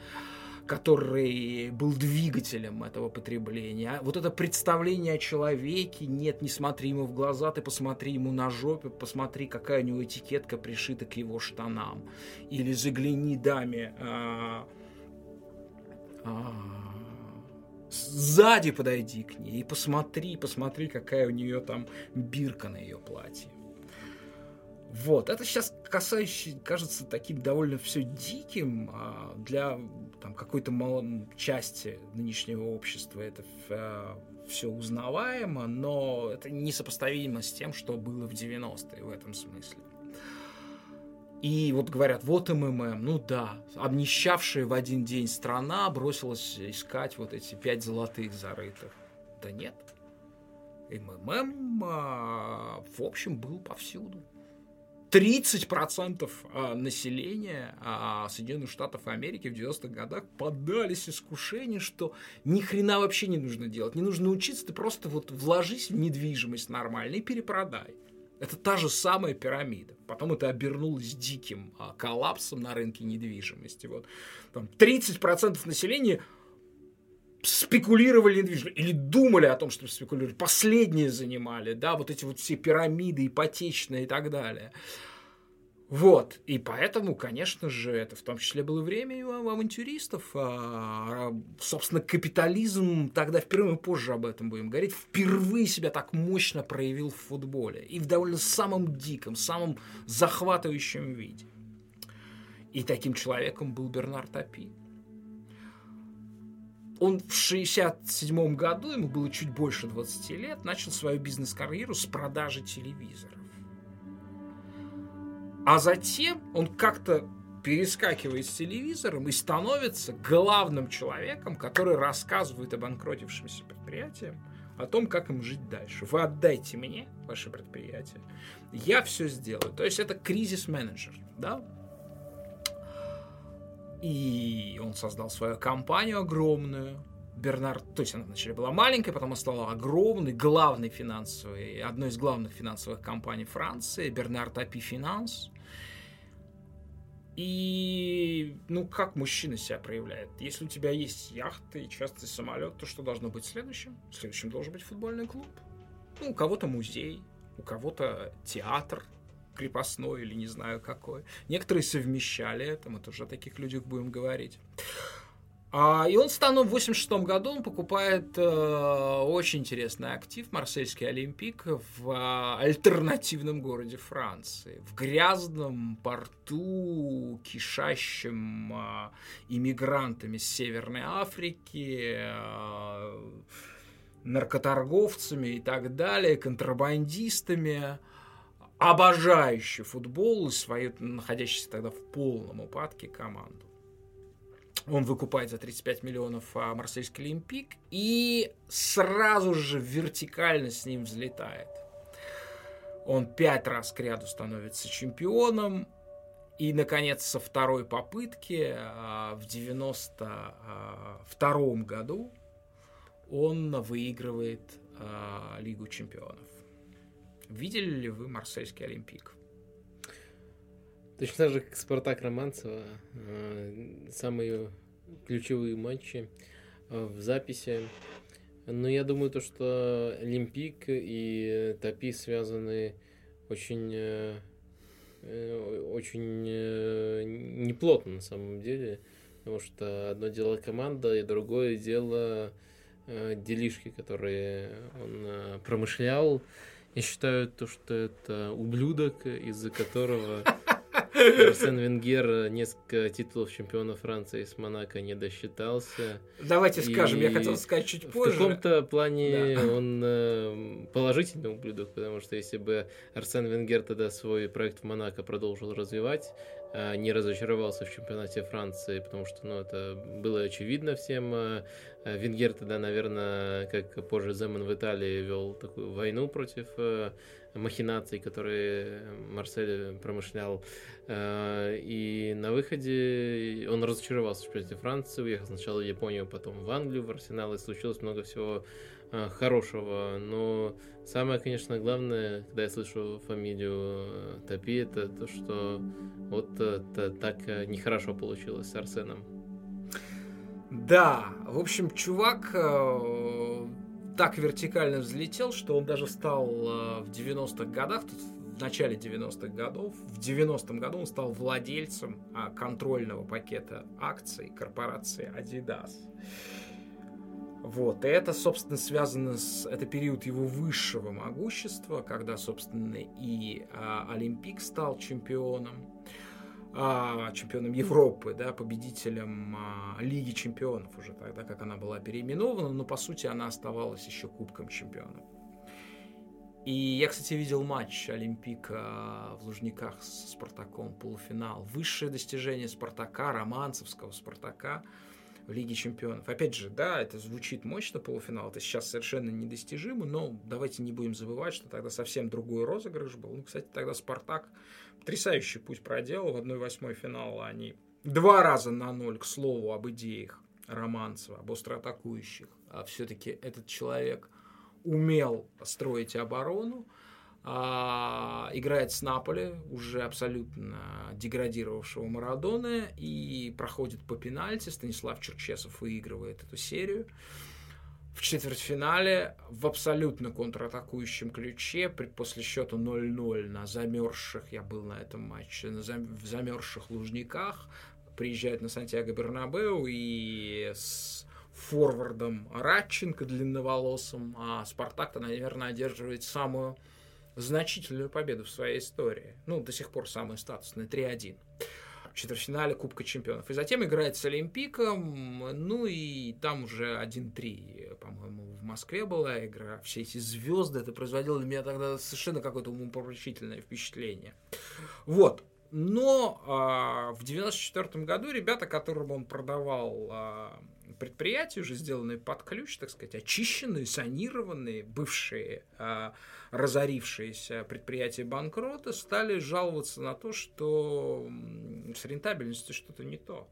который был двигателем этого потребления. Вот это представление о человеке, нет, не смотри ему в глаза, ты посмотри ему на жопе, посмотри, какая у него этикетка пришита к его штанам. Или загляни даме а, а, сзади подойди к ней и посмотри, посмотри, какая у нее там бирка на ее платье. Вот, это сейчас касающий, кажется таким довольно все диким а, для там, какой-то малой части нынешнего общества. Это а, все узнаваемо, но это несопоставимо с тем, что было в 90-е в этом смысле. И вот говорят, вот МММ, ну да, обнищавшая в один день страна бросилась искать вот эти пять золотых зарытых. Да нет, МММ, а, в общем, был повсюду. 30% а, населения а, Соединенных Штатов Америки в 90-х годах поддались искушению, что ни хрена вообще не нужно делать. Не нужно учиться, ты просто вот вложись в недвижимость нормально и перепродай. Это та же самая пирамида. Потом это обернулось диким а, коллапсом на рынке недвижимости. Вот. Там 30% населения спекулировали недвижимостью или думали о том, что спекулировали, последние занимали, да, вот эти вот все пирамиды ипотечные и так далее. Вот, и поэтому, конечно же, это в том числе было время и авантюристов. А, собственно, капитализм, тогда впервые, мы позже об этом будем говорить, впервые себя так мощно проявил в футболе. И в довольно самом диком, самом захватывающем виде. И таким человеком был Бернар Тапи. Он в 67 году, ему было чуть больше 20 лет, начал свою бизнес-карьеру с продажи телевизоров. А затем он как-то перескакивает с телевизором и становится главным человеком, который рассказывает об обанкротившемся предприятиям, о том, как им жить дальше. Вы отдайте мне ваше предприятие, я все сделаю. То есть это кризис-менеджер, да? И он создал свою компанию огромную, Бернард, то есть она вначале была маленькая, потом она стала огромной, главной финансовой, одной из главных финансовых компаний Франции, Бернард Апи Финанс. И, ну, как мужчина себя проявляет? Если у тебя есть яхта и частый самолет, то что должно быть следующим? Следующим должен быть футбольный клуб. Ну, у кого-то музей, у кого-то театр крепостной или не знаю какой. Некоторые совмещали это, мы тоже о таких людях будем говорить. А, и он в в 86 году он покупает э, очень интересный актив, Марсельский Олимпик, в э, альтернативном городе Франции, в грязном порту, кишащем э, иммигрантами с Северной Африки, э, наркоторговцами и так далее, контрабандистами, обожающий футбол и свою, находящийся тогда в полном упадке команду. Он выкупает за 35 миллионов а, Марсельский Олимпик и сразу же вертикально с ним взлетает. Он пять раз к ряду становится чемпионом. И, наконец, со второй попытки а, в 92 а, году он выигрывает Лигу чемпионов. Видели ли вы Марсельский Олимпик? Точно так же, как Спартак Романцева, э, самые ключевые матчи э, в записи. Но я думаю, то, что Олимпик и Топи связаны очень, э, очень неплотно на самом деле. Потому что одно дело команда, и другое дело делишки, которые он промышлял. Я считаю то, что это ублюдок, из-за которого [laughs] Арсен Венгер несколько титулов чемпиона Франции с Монако не досчитался. Давайте и скажем, я хотел сказать чуть позже. В каком-то плане да. [laughs] он э, положительный ублюдок, потому что если бы Арсен Венгер тогда свой проект в Монако продолжил развивать, не разочаровался в чемпионате Франции, потому что ну, это было очевидно всем. Э, Венгер тогда, наверное, как позже Земан в Италии, вел такую войну против махинаций, которые Марсель промышлял. Э, и на выходе он разочаровался в чемпионате Франции, уехал сначала в Японию, потом в Англию, в Арсенал, и случилось много всего э, хорошего. Но самое, конечно, главное, когда я слышу фамилию э, Топи, это то, что вот это так нехорошо получилось с Арсеном. Да, в общем, чувак так вертикально взлетел, что он даже стал в 90-х годах, тут в начале 90-х годов. В 90-м году он стал владельцем а, контрольного пакета акций корпорации Adidas. Вот, и это, собственно, связано с... Это период его высшего могущества, когда, собственно, и а, Олимпик стал чемпионом, а, чемпионом Европы, да, победителем а, Лиги чемпионов уже тогда, как она была переименована, но, по сути, она оставалась еще Кубком чемпионов. И я, кстати, видел матч Олимпика в Лужниках с Спартаком, полуфинал. Высшее достижение Спартака, романцевского Спартака в Лиге чемпионов. Опять же, да, это звучит мощно, полуфинал, это сейчас совершенно недостижимо, но давайте не будем забывать, что тогда совсем другой розыгрыш был. Ну, кстати, тогда Спартак потрясающий путь проделал. В 1-8 финала они два раза на ноль, к слову, об идеях Романцева, об остроатакующих. А все-таки этот человек – умел строить оборону, а, играет с Наполи, уже абсолютно деградировавшего Марадона, и проходит по пенальти. Станислав Черчесов выигрывает эту серию. в четвертьфинале в абсолютно контратакующем ключе после счета 0-0 на замерзших, я был на этом матче, на зам, в замерзших лужниках, приезжает на Сантьяго Бернабеу и с форвардом Радченко длинноволосым, а Спартак-то, наверное, одерживает самую значительную победу в своей истории. Ну, до сих пор самый статусный 3-1 в четвертьфинале Кубка Чемпионов. И затем играет с Олимпиком, ну и там уже 1-3, по-моему, в Москве была игра. Все эти звезды, это производило для меня тогда совершенно какое-то умопомрачительное впечатление. Вот. Но а, в 94 году ребята, которым он продавал а, предприятия, уже сделанные под ключ, так сказать, очищенные, санированные, бывшие а, разорившиеся предприятия банкрота, стали жаловаться на то, что с рентабельностью что-то не то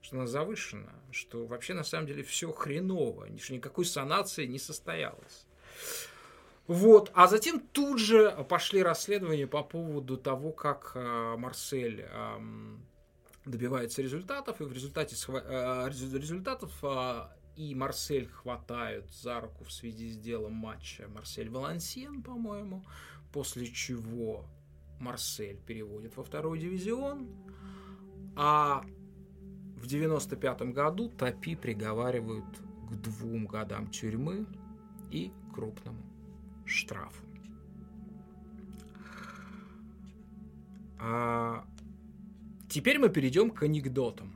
что она завышена, что вообще на самом деле все хреново, что никакой санации не состоялось. Вот. А затем тут же пошли расследования по поводу того, как э, Марсель добивается результатов, и в результате э, результатов э, и Марсель хватают за руку в связи с делом матча Марсель-Валансиен, по-моему, после чего Марсель переводит во второй дивизион, а в 95 году Топи приговаривают к двум годам тюрьмы и крупному штрафу. А теперь мы перейдем к анекдотам.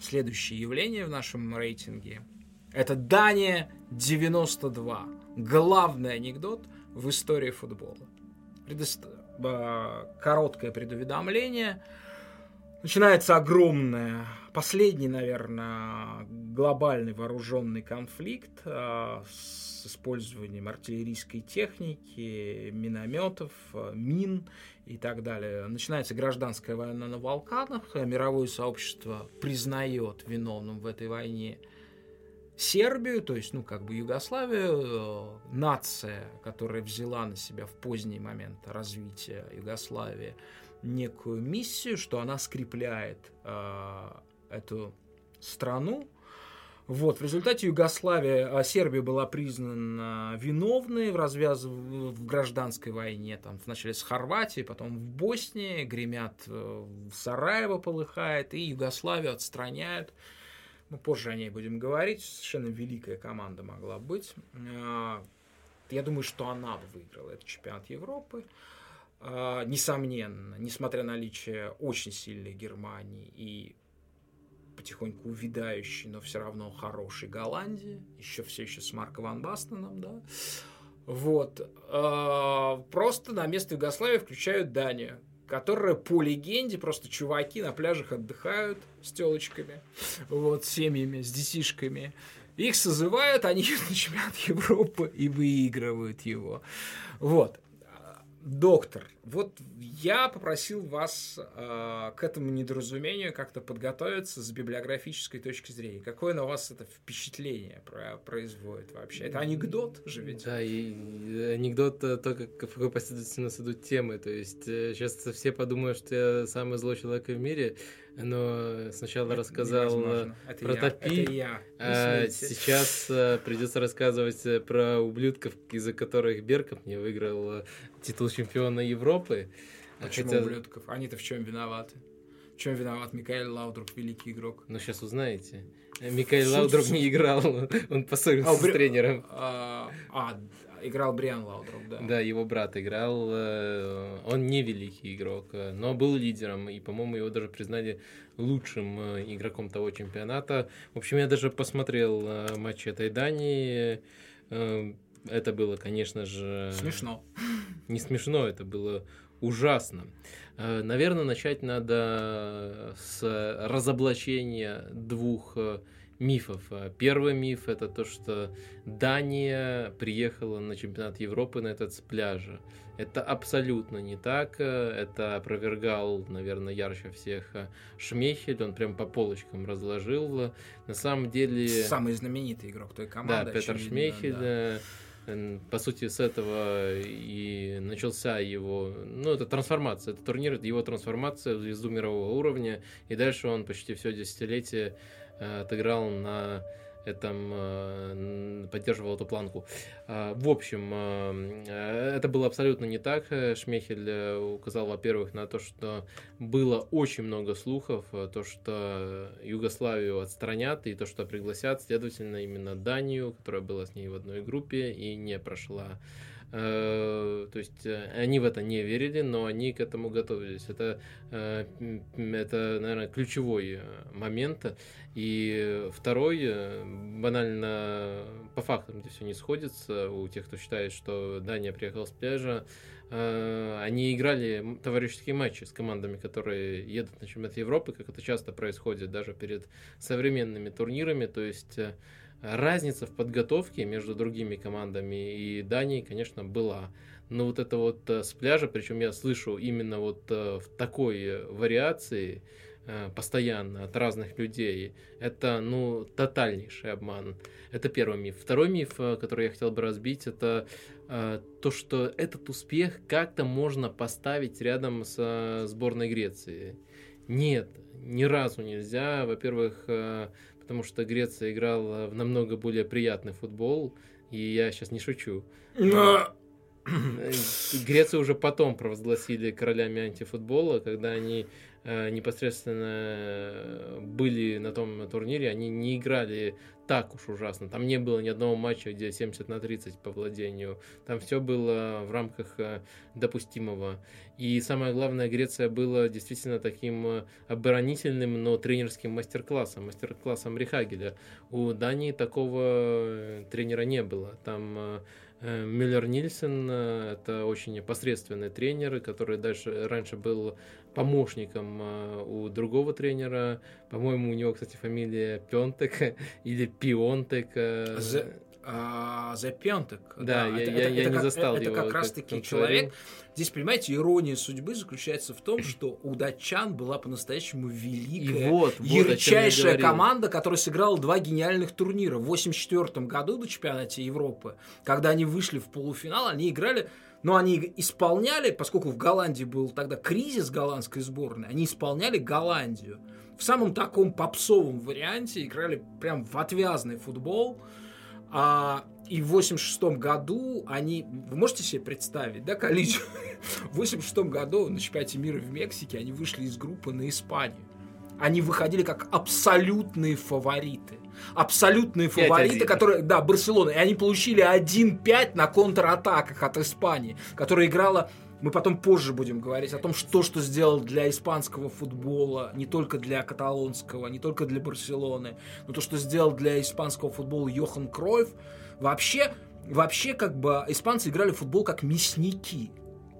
Следующее явление в нашем рейтинге – это Дания 92. Главный анекдот в истории футбола. Предост... Короткое предуведомление. Начинается огромное, последний, наверное, глобальный вооруженный конфликт а, с использованием артиллерийской техники, минометов, э, мин и так далее. Начинается гражданская война на Балканах. Мировое сообщество признает виновным в этой войне Сербию, то есть, ну, как бы Югославию, э, нация, которая взяла на себя в поздний момент развития Югославии некую миссию, что она скрепляет э, эту страну, вот, в результате Югославия, а Сербия была признана виновной в, развяз... в гражданской войне, там, вначале с Хорватией, потом в Боснии, гремят, э, в Сараево полыхает, и Югославию отстраняют. Мы позже о ней будем говорить, совершенно великая команда могла быть. А, я думаю, что она бы выиграла этот чемпионат Европы. А, несомненно, несмотря на наличие очень сильной Германии и потихоньку увядающей, но все равно хорошей Голландии, еще все еще с Марко Ван Бастеном, да. Вот. А, просто на место Югославии включают Данию, которая по легенде просто чуваки на пляжах отдыхают с телочками, вот, с семьями, с детишками. Их созывают, они [laughs] на чемпионат Европы и выигрывают его. Вот. Доктор, вот я попросил вас э, к этому недоразумению как-то подготовиться с библиографической точки зрения. Какое на вас это впечатление про производит вообще? Это анекдот же ведь? Да, и анекдот э, то, как, в какой последовательности идут темы. То есть э, сейчас все подумают, что я самый злой человек в мире, но сначала это рассказал э, это про я. Топи, это я. а сейчас придется рассказывать про ублюдков, из-за которых Берков не выиграл титул чемпиона Европы. Почему Хотя... ублюдков? Они-то в чем виноваты? В чем виноват Микаэль Лаудруп, великий игрок? Ну, сейчас узнаете. Микаэль Лаудруп не играл, [laughs] он поссорился а, с тренером. А, а, играл Бриан Лаудруп, да. Да, его брат играл. Э, он не великий игрок, э, но был лидером. И, по-моему, его даже признали лучшим э, игроком того чемпионата. В общем, я даже посмотрел матч этой Дании. Это было, конечно же... Смешно. Не смешно, это было ужасно. Э, Наверное, начать надо с разоблачения двух э, мифов. Э, первый миф это то, что Дания приехала на чемпионат Европы на этот с пляжа. Это абсолютно не так. Это опровергал, наверное, ярче всех Шмехель. Он прям по полочкам разложил. На самом деле... Самый знаменитый игрок той команды. Да, Петр Шмехель. Да по сути, с этого и начался его, ну, это трансформация, это турнир, его трансформация в звезду мирового уровня, и дальше он почти все десятилетие э, отыграл на этом э, поддерживал эту планку. А, в общем, э, это было абсолютно не так. Шмехель указал, во-первых, на то, что было очень много слухов, то, что Югославию отстранят и то, что пригласят, следовательно, именно Данию, которая была с ней в одной группе и не прошла Э, то есть э, они в это не верили, но они к этому готовились. Это, э, это наверное, ключевой момент. И второй, банально по фактам здесь все не сходится. У тех, кто считает, что Дания приехала с пляжа, они играли товарищеские матчи с командами, которые едут на чемпионат Европы, как это часто происходит даже перед современными турнирами. То есть разница в подготовке между другими командами и Данией, конечно, была. Но вот это вот э, с пляжа, причем я слышу именно вот э, в такой вариации э, постоянно от разных людей, это, ну, тотальнейший обман. Это первый миф. Второй миф, который я хотел бы разбить, это то, что этот успех как-то можно поставить рядом с сборной Греции. Нет, ни разу нельзя. Во-первых, потому что Греция играла в намного более приятный футбол, и я сейчас не шучу. Но... Грецию уже потом провозгласили королями антифутбола, когда они Э, непосредственно были на том турнире, они не играли так уж ужасно. Там не было ни одного матча, где 70 на 30 по владению. Там все было в рамках э, допустимого. И самое главное, Греция была действительно таким э, оборонительным, но тренерским мастер-классом, мастер-классом Рихагеля. У Дании такого тренера не было. Там Мюллер Нильсен это очень посредственный тренер, который дальше раньше был помощником а, у другого тренера. По-моему, у него, кстати, фамилия Пентек [laughs] или Пионтек. А, The, The Piontek. Да, да я, это, я, это, я это не как, застал это его. Это как раз-таки человек... Здесь, понимаете, ирония судьбы заключается в том, что у датчан была по-настоящему великая, вот, вот, ярчайшая команда, которая сыграла два гениальных турнира. В 1984 году на чемпионате Европы, когда они вышли в полуфинал, они играли но они исполняли, поскольку в Голландии был тогда кризис голландской сборной, они исполняли Голландию. В самом таком попсовом варианте играли прям в отвязный футбол. А, и в 86 году они... Вы можете себе представить, да, количество? В 86 году на чемпионате мира в Мексике они вышли из группы на Испанию. Они выходили как абсолютные фавориты абсолютные фавориты, которые, да, Барселона, и они получили 1-5 на контратаках от Испании, которая играла мы потом позже будем говорить о том, что что сделал для испанского футбола, не только для каталонского, не только для Барселоны, но то, что сделал для испанского футбола Йохан Кройф. Вообще, вообще как бы испанцы играли в футбол как мясники.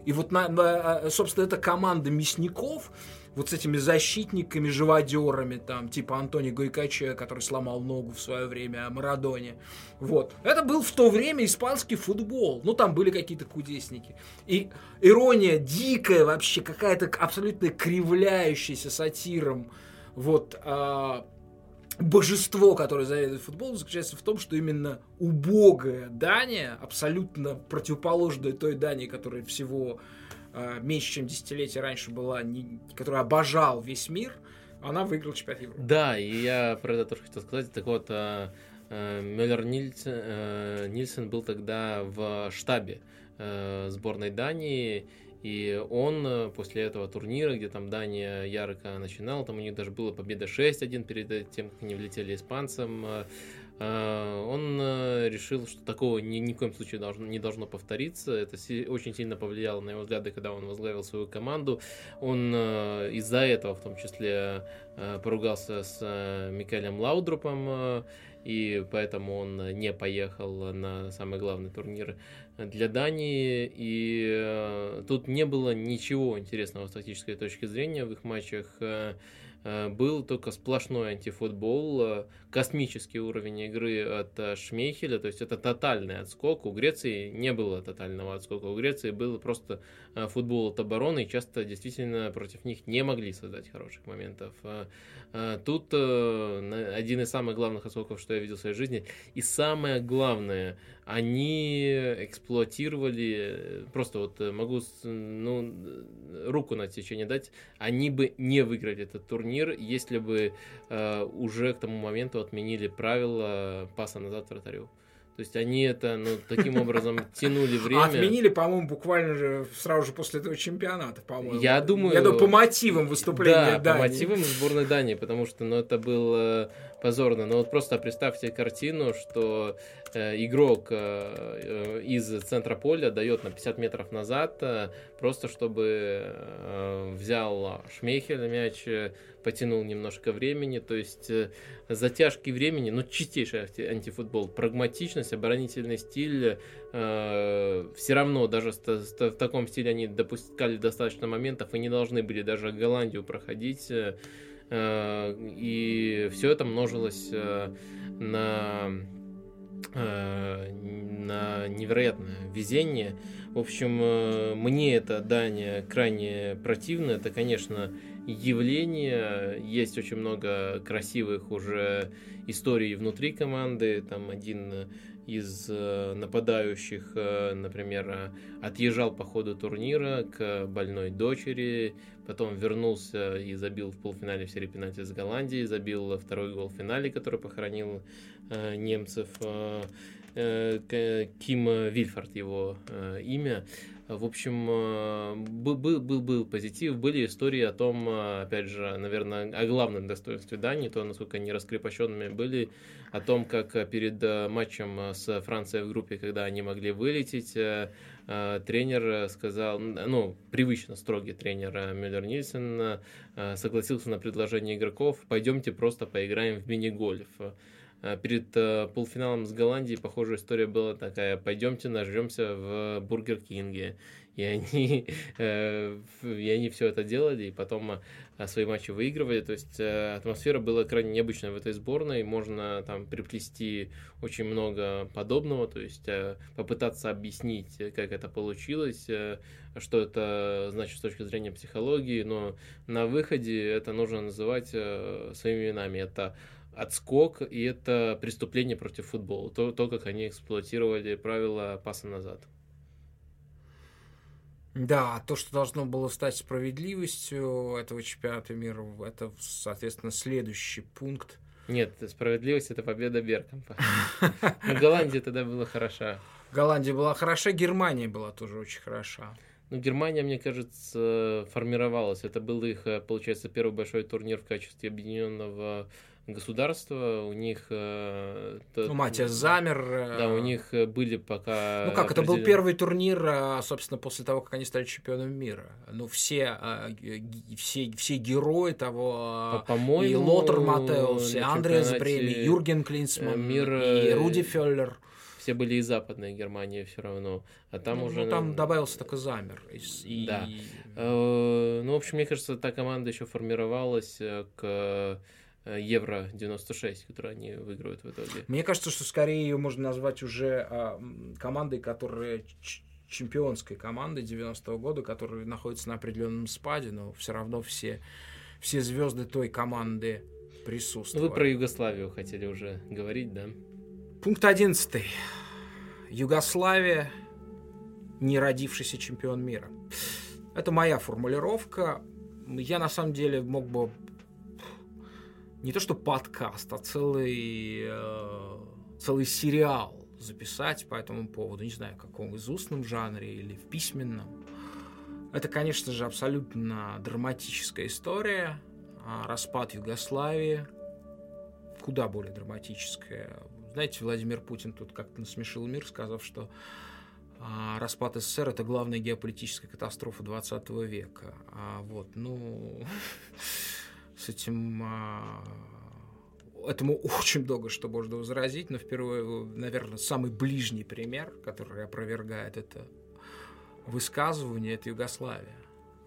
И вот, на, на, собственно, эта команда мясников, вот с этими защитниками, живодерами, там, типа Антони Гойкаче, который сломал ногу в свое время, о Марадоне. Вот. Это был в то время испанский футбол. Ну, там были какие-то кудесники. И ирония дикая вообще, какая-то абсолютно кривляющаяся сатиром. Вот, а, божество, которое заведует футболом, заключается в том, что именно убогая Дания, абсолютно противоположная той Дании, которая всего меньше, чем десятилетие раньше была, не, которая обожал весь мир, она выиграла чемпионат Европы. Да, и я про это тоже хотел сказать. Так вот, э, э, Мюллер Нильсен, э, Нильсен был тогда в штабе э, сборной Дании, и он э, после этого турнира, где там Дания ярко начинала, там у них даже была победа 6-1 перед тем, как они влетели испанцам, э, Э, он э, решил, что такого ни, ни в коем случае должно, не должно повториться. Это си, очень сильно повлияло на его взгляды, когда он возглавил свою команду. Он э, из-за этого, в том числе, поругался с Микелем Лаудрупом, и поэтому он не поехал на самый главный турнир для Дании. И тут не было ничего интересного с тактической точки зрения в их матчах. Э, был только сплошной антифутбол, э, космический уровень игры от э, Шмейхеля, то есть это тотальный отскок. У Греции не было тотального отскока, у Греции был просто футбол от обороны, и часто действительно против них не могли создать хороших моментов. Тут один из самых главных отскоков, что я видел в своей жизни, и самое главное, они эксплуатировали, просто вот могу ну, руку на течение дать, они бы не выиграли этот турнир, если бы э, уже к тому моменту отменили правила паса назад вратарю. То есть они это, ну, таким образом [laughs] тянули время. Отменили, по-моему, буквально же сразу же после этого чемпионата, по-моему. Я думаю... Я думаю, по мотивам выступления да, Дании. по мотивам сборной Дании, потому что, ну, это было позорно. Но вот просто представьте картину, что э, игрок э, из центра поля дает на 50 метров назад, э, просто чтобы э, взял Шмейхель мяч, э, потянул немножко времени, то есть э, затяжки времени, ну, чистейший антифутбол, прагматичность, оборонительный стиль, э, все равно даже в таком стиле они допускали достаточно моментов и не должны были даже Голландию проходить, э, и все это множилось на на невероятное везение. В общем, мне это Дания крайне противно. Это, конечно, явление. Есть очень много красивых уже историй внутри команды. Там один из э, нападающих, э, например, отъезжал по ходу турнира к больной дочери, потом вернулся и забил в полуфинале в серии пенальти с Голландией, забил второй гол в финале, который похоронил э, немцев. Ким Вильфорд его имя. В общем, э, был, был, был, был позитив, были истории о том, э, опять же, наверное, о главном достоинстве Дании, то, насколько они раскрепощенными были, о том, как перед э, матчем с Францией в группе, когда они могли вылететь, тренер сказал, ну, привычно строгий тренер Мюллер Нильсон согласился на предложение игроков, пойдемте просто поиграем в мини-гольф. Перед э, полуфиналом с Голландией похожая история была такая. Пойдемте нажремся в Бургер Кинге. И они, [laughs] э, и они все это делали, и потом э, свои матчи выигрывали. То есть атмосфера была крайне необычная в этой сборной. Можно там приплести очень много подобного, то есть попытаться объяснить, как это получилось, что это значит с точки зрения психологии, но на выходе это нужно называть своими именами. Это отскок, и это преступление против футбола. То, то как они эксплуатировали правила паса назад. Да, то, что должно было стать справедливостью этого чемпионата мира, это, соответственно, следующий пункт. Нет, справедливость – это победа Беркампа. Ну, Голландия тогда была хороша. Голландия была хороша, Германия была тоже очень хороша. Ну, Германия, мне кажется, формировалась. Это был их, получается, первый большой турнир в качестве объединенного государства, у них... Э, ну, Матиас замер. Э, да, у них э, были пока... Ну как, это был первый турнир, собственно, после того, как они стали чемпионом мира. Ну, все, все, все герои того... По -моему, и Лотер Матеус, и Андреас Бреми, Юрген Клинсман, мир... и Руди Феллер все были из Западной Германии все равно, а там ну, уже... Ну, там добавился только Замер. И... Да. Ну, в общем, мне кажется, та команда еще формировалась к Э, Евро 96, который они выигрывают в итоге. Мне кажется, что скорее ее можно назвать уже а, командой, которая чемпионской командой 90-го года, которая находится на определенном спаде, но все равно все, все звезды той команды присутствуют. Вы про Югославию хотели уже говорить, да? Пункт 11. Югославия не родившийся чемпион мира. Это моя формулировка. Я на самом деле мог бы не то что подкаст, а целый, э, целый сериал записать по этому поводу. Не знаю, в каком из устном жанре или в письменном. Это, конечно же, абсолютно драматическая история. А распад Югославии куда более драматическая. Знаете, Владимир Путин тут как-то насмешил мир, сказав, что а, распад СССР это главная геополитическая катастрофа 20 века. А вот, ну, [laughs] с этим а, этому [laughs] очень много что можно возразить, но впервые, наверное, самый ближний пример, который опровергает это высказывание, это Югославия.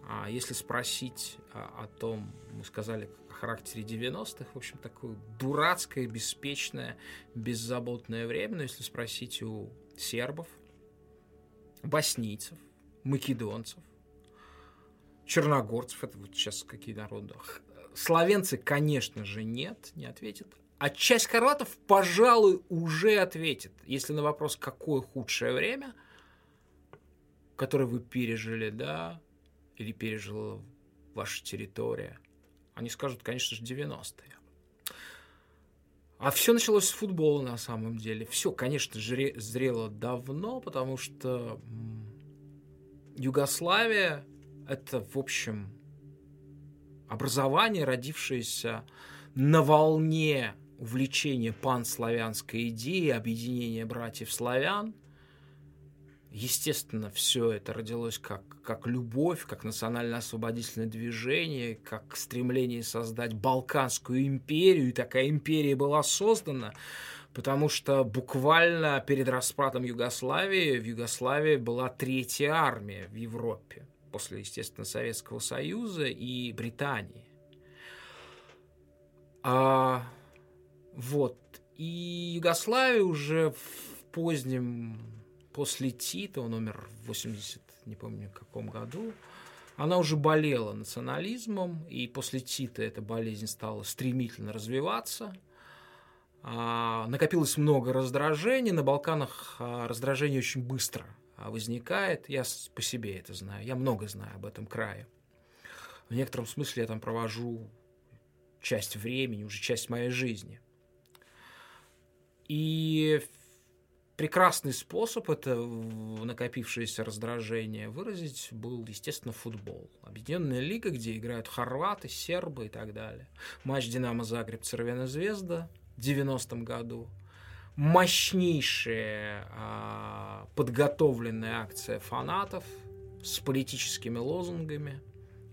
А если спросить о, о том, мы сказали о характере 90-х, в общем, такое дурацкое, беспечное, беззаботное время, но если спросить у сербов, боснийцев, македонцев, черногорцев, это вот сейчас какие народы, Словенцы, конечно же, нет, не ответят. А часть хорватов, пожалуй, уже ответит, если на вопрос, какое худшее время, которое вы пережили, да, или пережила ваша территория, они скажут, конечно же, 90-е. А все началось с футбола на самом деле. Все, конечно, зрело давно, потому что Югославия это, в общем, образование, родившееся на волне увлечение панславянской идеей, объединения братьев-славян. Естественно, все это родилось как, как любовь, как национально-освободительное движение, как стремление создать Балканскую империю. И такая империя была создана, потому что буквально перед распадом Югославии в Югославии была третья армия в Европе, после, естественно, Советского Союза и Британии. А вот. И Югославия уже в позднем, после Тита, он умер в 80, не помню в каком году, она уже болела национализмом, и после Тита эта болезнь стала стремительно развиваться. А, накопилось много раздражений. На Балканах а, раздражение очень быстро возникает. Я по себе это знаю. Я много знаю об этом крае. В некотором смысле я там провожу часть времени, уже часть моей жизни. И прекрасный способ это накопившееся раздражение выразить был, естественно, футбол. Объединенная лига, где играют хорваты, сербы и так далее. Матч «Динамо Загреб» Цервена Звезда в 90-м году. Мощнейшая а, подготовленная акция фанатов с политическими лозунгами.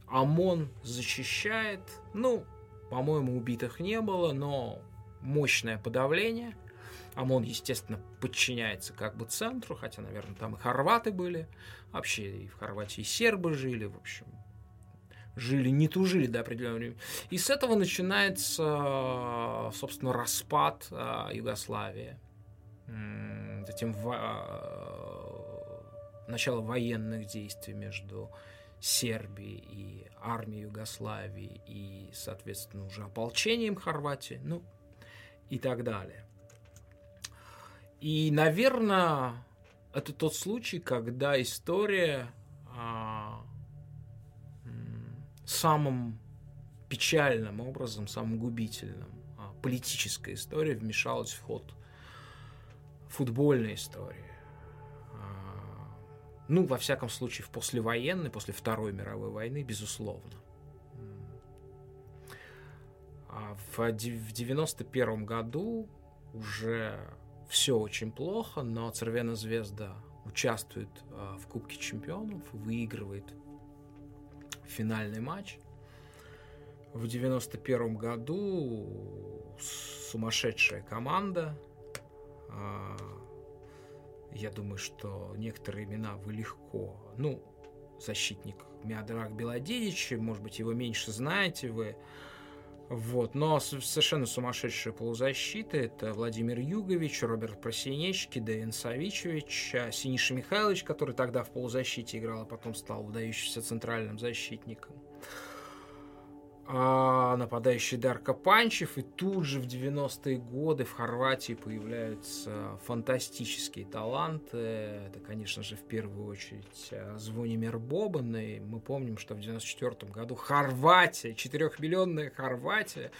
ОМОН защищает. Ну, по-моему, убитых не было, но мощное подавление – ОМОН, естественно, подчиняется как бы центру, хотя, наверное, там и хорваты были. Вообще и в Хорватии сербы жили, в общем. Жили, не тужили до определенного времени. И с этого начинается, собственно, распад а, Югославии. Затем в, а, начало военных действий между Сербией и армией Югославии и, соответственно, уже ополчением Хорватии, ну и так далее. И, наверное, это тот случай, когда история а, самым печальным образом, самым губительным, а, политическая история вмешалась в ход футбольной истории. А, ну, во всяком случае, в послевоенной, после Второй мировой войны, безусловно. А в 91 году уже все очень плохо, но Цервена Звезда участвует в Кубке Чемпионов, выигрывает финальный матч. В 91 году сумасшедшая команда. Э, я думаю, что некоторые имена вы легко... Ну, защитник Миадрак Белодедич, может быть, его меньше знаете вы. Вот. Но совершенно сумасшедшая полузащита. Это Владимир Югович, Роберт Просинечки, Дэйн Савичевич, а Синиша Михайлович, который тогда в полузащите играл, а потом стал выдающимся центральным защитником а, нападающий Дарко Панчев, и тут же в 90-е годы в Хорватии появляются фантастические таланты. Это, конечно же, в первую очередь а, Звонимир Бобан, и мы помним, что в 94 году Хорватия, 4-миллионная Хорватия,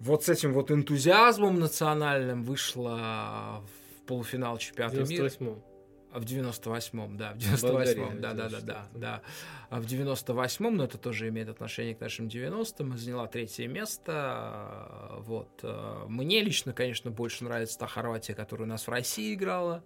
вот с этим вот энтузиазмом национальным вышла в полуфинал чемпионата мира. А в 98-м, да, в 98-м, да, да, да, да, да. А в 98-м, но это тоже имеет отношение к нашим 90-м, заняла третье место. Вот. Мне лично, конечно, больше нравится та Хорватия, которая у нас в России играла.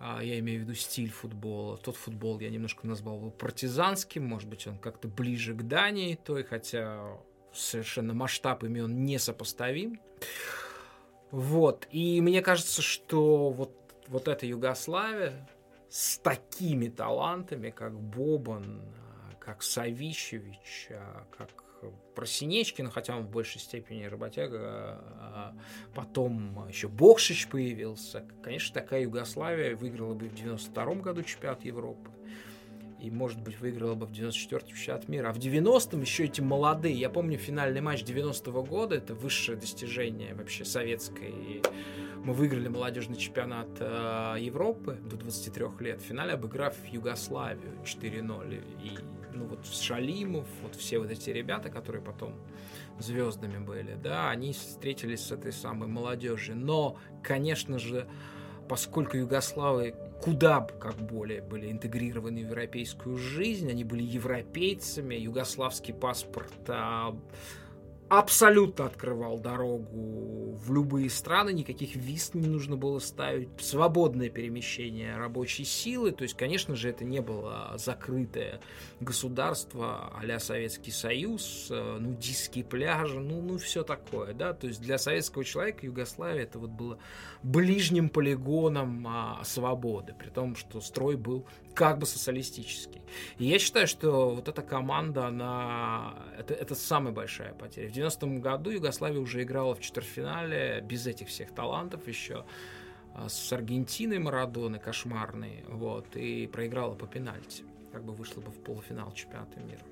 А, я имею в виду стиль футбола. Тот футбол я немножко назвал его партизанским, может быть, он как-то ближе к Дании, той, хотя совершенно масштаб имен несопоставим. Вот. И мне кажется, что вот вот эта Югославия с такими талантами, как Бобан, как Савичевич, как Просинечкин, хотя он в большей степени работяга, а потом еще Бокшич появился. Конечно, такая Югославия выиграла бы в 92 году чемпионат Европы. и, может быть, выиграла бы в 94-м чемпионат мира. А в 90-м еще эти молодые. Я помню финальный матч 90-го года, это высшее достижение вообще советской. Мы выиграли молодежный чемпионат э, Европы до 23 лет, в финале обыграв Югославию 4-0. И ну вот Шалимов, вот все вот эти ребята, которые потом звездами были, да, они встретились с этой самой молодежью. Но, конечно же, поскольку югославы куда как более были интегрированы в европейскую жизнь, они были европейцами, югославский паспорт а, абсолютно открывал дорогу в любые страны, никаких виз не нужно было ставить, свободное перемещение рабочей силы, то есть, конечно же, это не было закрытое государство а Советский Союз, э, нудистские пляжи, ну, ну, все такое, да, то есть для советского человека Югославия это вот было ближним полигоном а, свободы, при том, что строй был как бы социалистический. И я считаю, что вот эта команда, она... Это, это самая большая потеря. В 90-м году Югославия уже играла в четвертьфинале без этих всех талантов еще а, с Аргентиной Марадоны кошмарной, вот, и проиграла по пенальти. Как бы вышла бы в полуфинал чемпионата мира.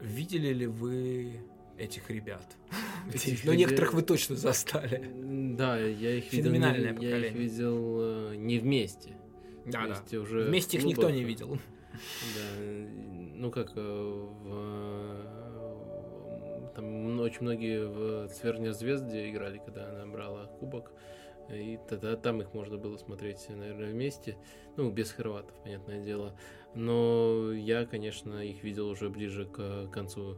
Видели ли вы этих ребят? [laughs] Этих, Но некоторых вы точно застали. Да, я их видел. Феноменальное не, поколение. Я их видел э, не вместе. Да, вместе да. Уже вместе их никто не видел. [laughs] Да, ну как э, в там очень многие в Цверне Звезде играли, когда она брала кубок. И тогда там их можно было смотреть, наверное, вместе. Ну, без хорватов, понятное дело. Но я, конечно, их видел уже ближе к концу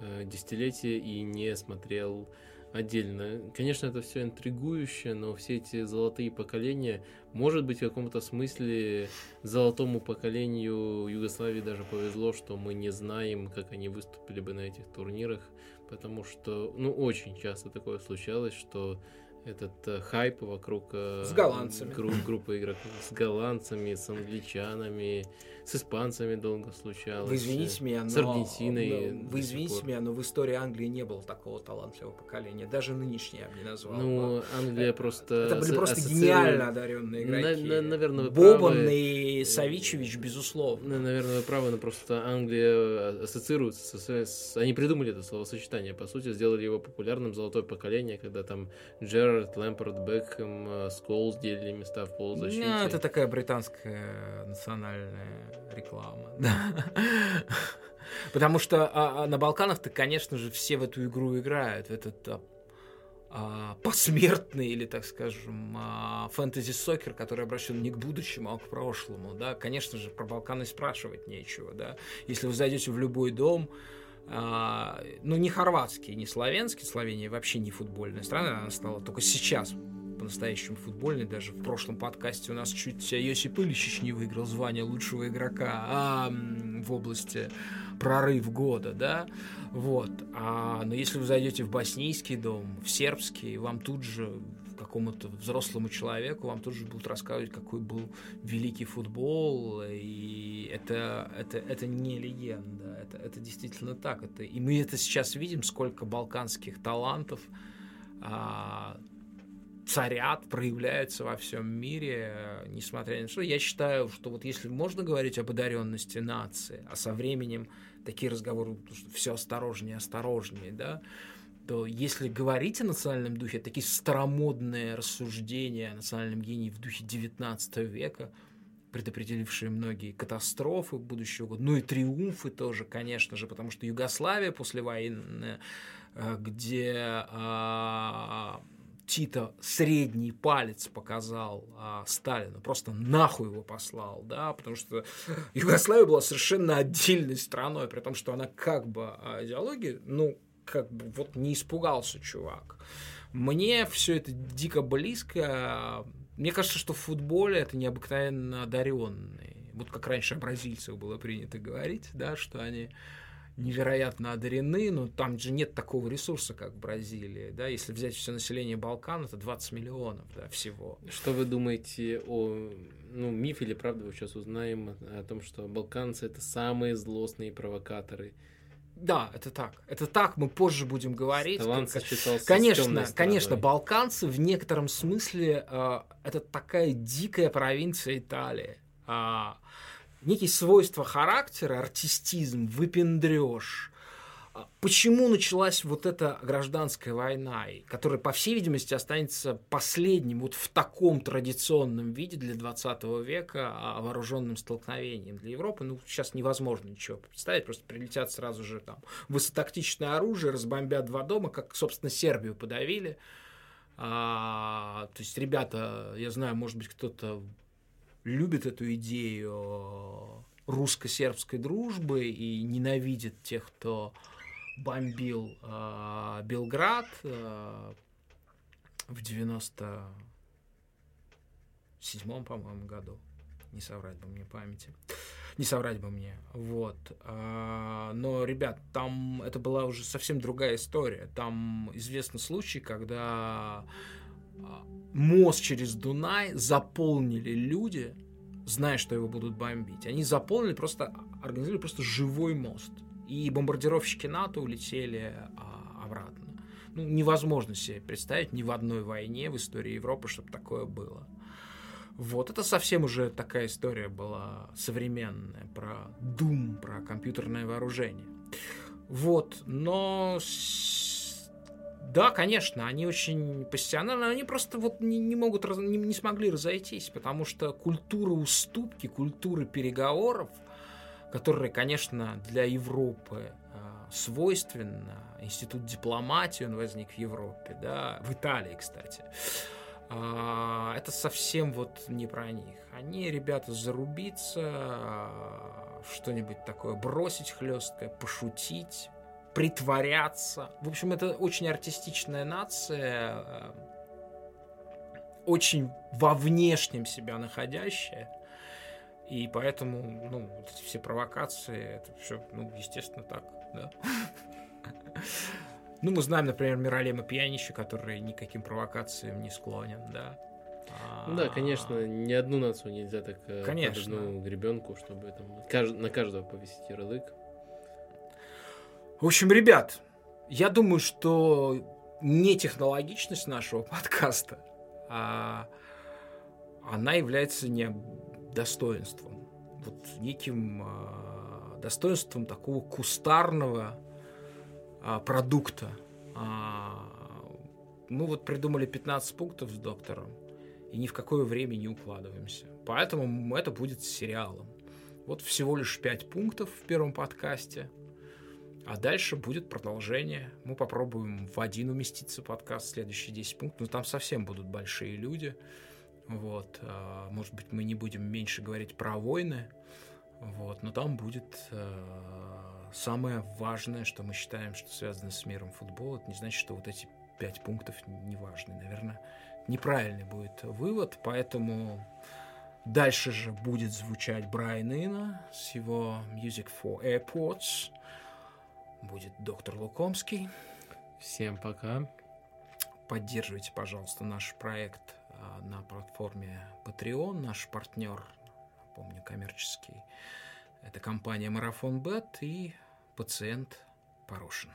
э, десятилетия и не смотрел отдельно. Конечно, это все интригующе, но все эти золотые поколения, может быть, в каком-то смысле золотому поколению Югославии даже повезло, что мы не знаем, как они выступили бы на этих турнирах, потому что, ну, очень часто такое случалось, что этот э, хайп вокруг э, с голландцами. Групп, группы игроков с голландцами, с англичанами, с испанцами долго случалось. Вы извините меня, но... С Аргентиной. Но, вы извините меня, но в истории Англии не было такого талантливого поколения. Даже нынешнее я бы не назвал. Ну, Англия просто... Это были просто ассоциирует... гениально одаренные игроки. На, на, наверное, вы Бобан правы. и Савичевич, безусловно. Наверное, вы правы, но просто Англия ассоциируется с, с... Они придумали это словосочетание, по сути, сделали его популярным «Золотое поколение», когда там Джерард, Лэмпорт, Бекхэм, э, Сколс делили места в полузащите. Ну, это такая британская национальная реклама. [laughs] Потому что а, а, на Балканах-то, конечно же, все в эту игру играют, в этот а, посмертный или, так скажем, фэнтези-сокер, который обращен не к будущему, а к прошлому, да, конечно же, про Балканы спрашивать нечего, да. Если вы зайдете в любой дом, а, ну, не хорватский, не славянский, Словения вообще не футбольная страна, она стала только сейчас по-настоящему футбольный. Даже в прошлом подкасте у нас чуть Йосип Ильич не выиграл звание лучшего игрока а, в области прорыв года, да, вот. А, но если вы зайдете в боснийский дом, в сербский, вам тут же какому-то взрослому человеку вам тут же будут рассказывать, какой был великий футбол, и это, это, это не легенда, это, это действительно так. Это, и мы это сейчас видим, сколько балканских талантов а, царят, проявляются во всем мире, несмотря ни на что. Я считаю, что вот если можно говорить об одаренности нации, а со временем такие разговоры все осторожнее, осторожнее, да, то если говорить о национальном духе, такие старомодные рассуждения о национальном гении в духе XIX века, предопределившие многие катастрофы будущего года, ну и триумфы тоже, конечно же, потому что Югославия после войны, э, где а, Тита средний палец показал а, Сталину, просто нахуй его послал, да, потому что Югославия была совершенно отдельной страной, при том, что она как бы а, идеология, ну, как бы вот не испугался чувак. Мне все это дико близко. Мне кажется, что в футболе это необыкновенно одаренные. Вот как раньше о бразильцах было принято говорить, да, что они невероятно одарены, но там же нет такого ресурса, как в Бразилии. Да? Если взять все население Балкан, это 20 миллионов да, всего. Что вы думаете о ну, миф или правда вы сейчас узнаем о, том, что балканцы это самые злостные провокаторы? Да, это так. Это так, мы позже будем говорить. Талант конечно, конечно, балканцы в некотором смысле э, это такая дикая провинция Италии а, некие свойства характера, артистизм, выпендреж. А почему началась вот эта гражданская война, которая, по всей видимости, останется последним вот в таком традиционном виде для 20 века а, вооруженным столкновением для Европы? Ну, сейчас невозможно ничего представить, просто прилетят сразу же там высотактичное оружие, разбомбят два дома, как, собственно, Сербию подавили. А, то есть, ребята, я знаю, может быть, кто-то любит эту идею русско-сербской дружбы и ненавидит тех, кто бомбил э, Белград э, в 97-м, по-моему, году. Не соврать бы мне памяти. Не соврать бы мне. Вот. А, но, ребят, там это была уже совсем другая история. Там известный случай, когда мост через Дунай заполнили люди, зная, что его будут бомбить. Они заполнили просто, организовали просто живой мост. И бомбардировщики НАТО улетели а, обратно. Ну, невозможно себе представить ни в одной войне в истории Европы, чтобы такое было. Вот, это совсем уже такая история была современная, про Doom, про компьютерное вооружение. Вот, но да, конечно, они очень пассионарны, они просто вот не, не могут, не, не смогли разойтись, потому что культура уступки, культура переговоров, которая, конечно, для Европы э, свойственна, институт дипломатии, он возник в Европе, да, в Италии, кстати, э, это совсем вот не про них. Они, ребята, зарубиться, э, что-нибудь такое бросить хлесткое, пошутить, притворяться. В общем, это очень артистичная нация, э, очень во внешнем себя находящая. И поэтому, ну, вот эти все провокации, это все, ну, естественно, так, да. [laughs] Ну, мы знаем, например, Миралема Пьянища, который никаким провокациям не склонен, да. Ну да, конечно, ни одну нацию нельзя так э, конечно. одну гребенку, чтобы там на каждого повесить ярлык. В общем, ребят, я думаю, что не технологичность нашего подкаста, а она является не достоинством. Вот неким а, достоинством такого кустарного а, продукта. А, мы вот придумали 15 пунктов с доктором и ни в какое время не укладываемся. Поэтому это будет сериалом. Вот всего лишь 5 пунктов в первом подкасте – а дальше будет продолжение. Мы попробуем в один уместиться подкаст, следующие 10 пунктов. Но там совсем будут большие люди. Вот. А, может быть, мы не будем меньше говорить про войны. Вот. Но там будет а, самое важное, что мы считаем, что связано с миром футбола. Это не значит, что вот эти пять пунктов не важны. Наверное, неправильный будет вывод. Поэтому дальше же будет звучать Брайан Ина с его Music for Airports будет доктор Лукомский. Всем пока. Поддерживайте, пожалуйста, наш проект а, на платформе Patreon. Наш партнер, помню, коммерческий, это компания Марафон Бет и пациент Порошин.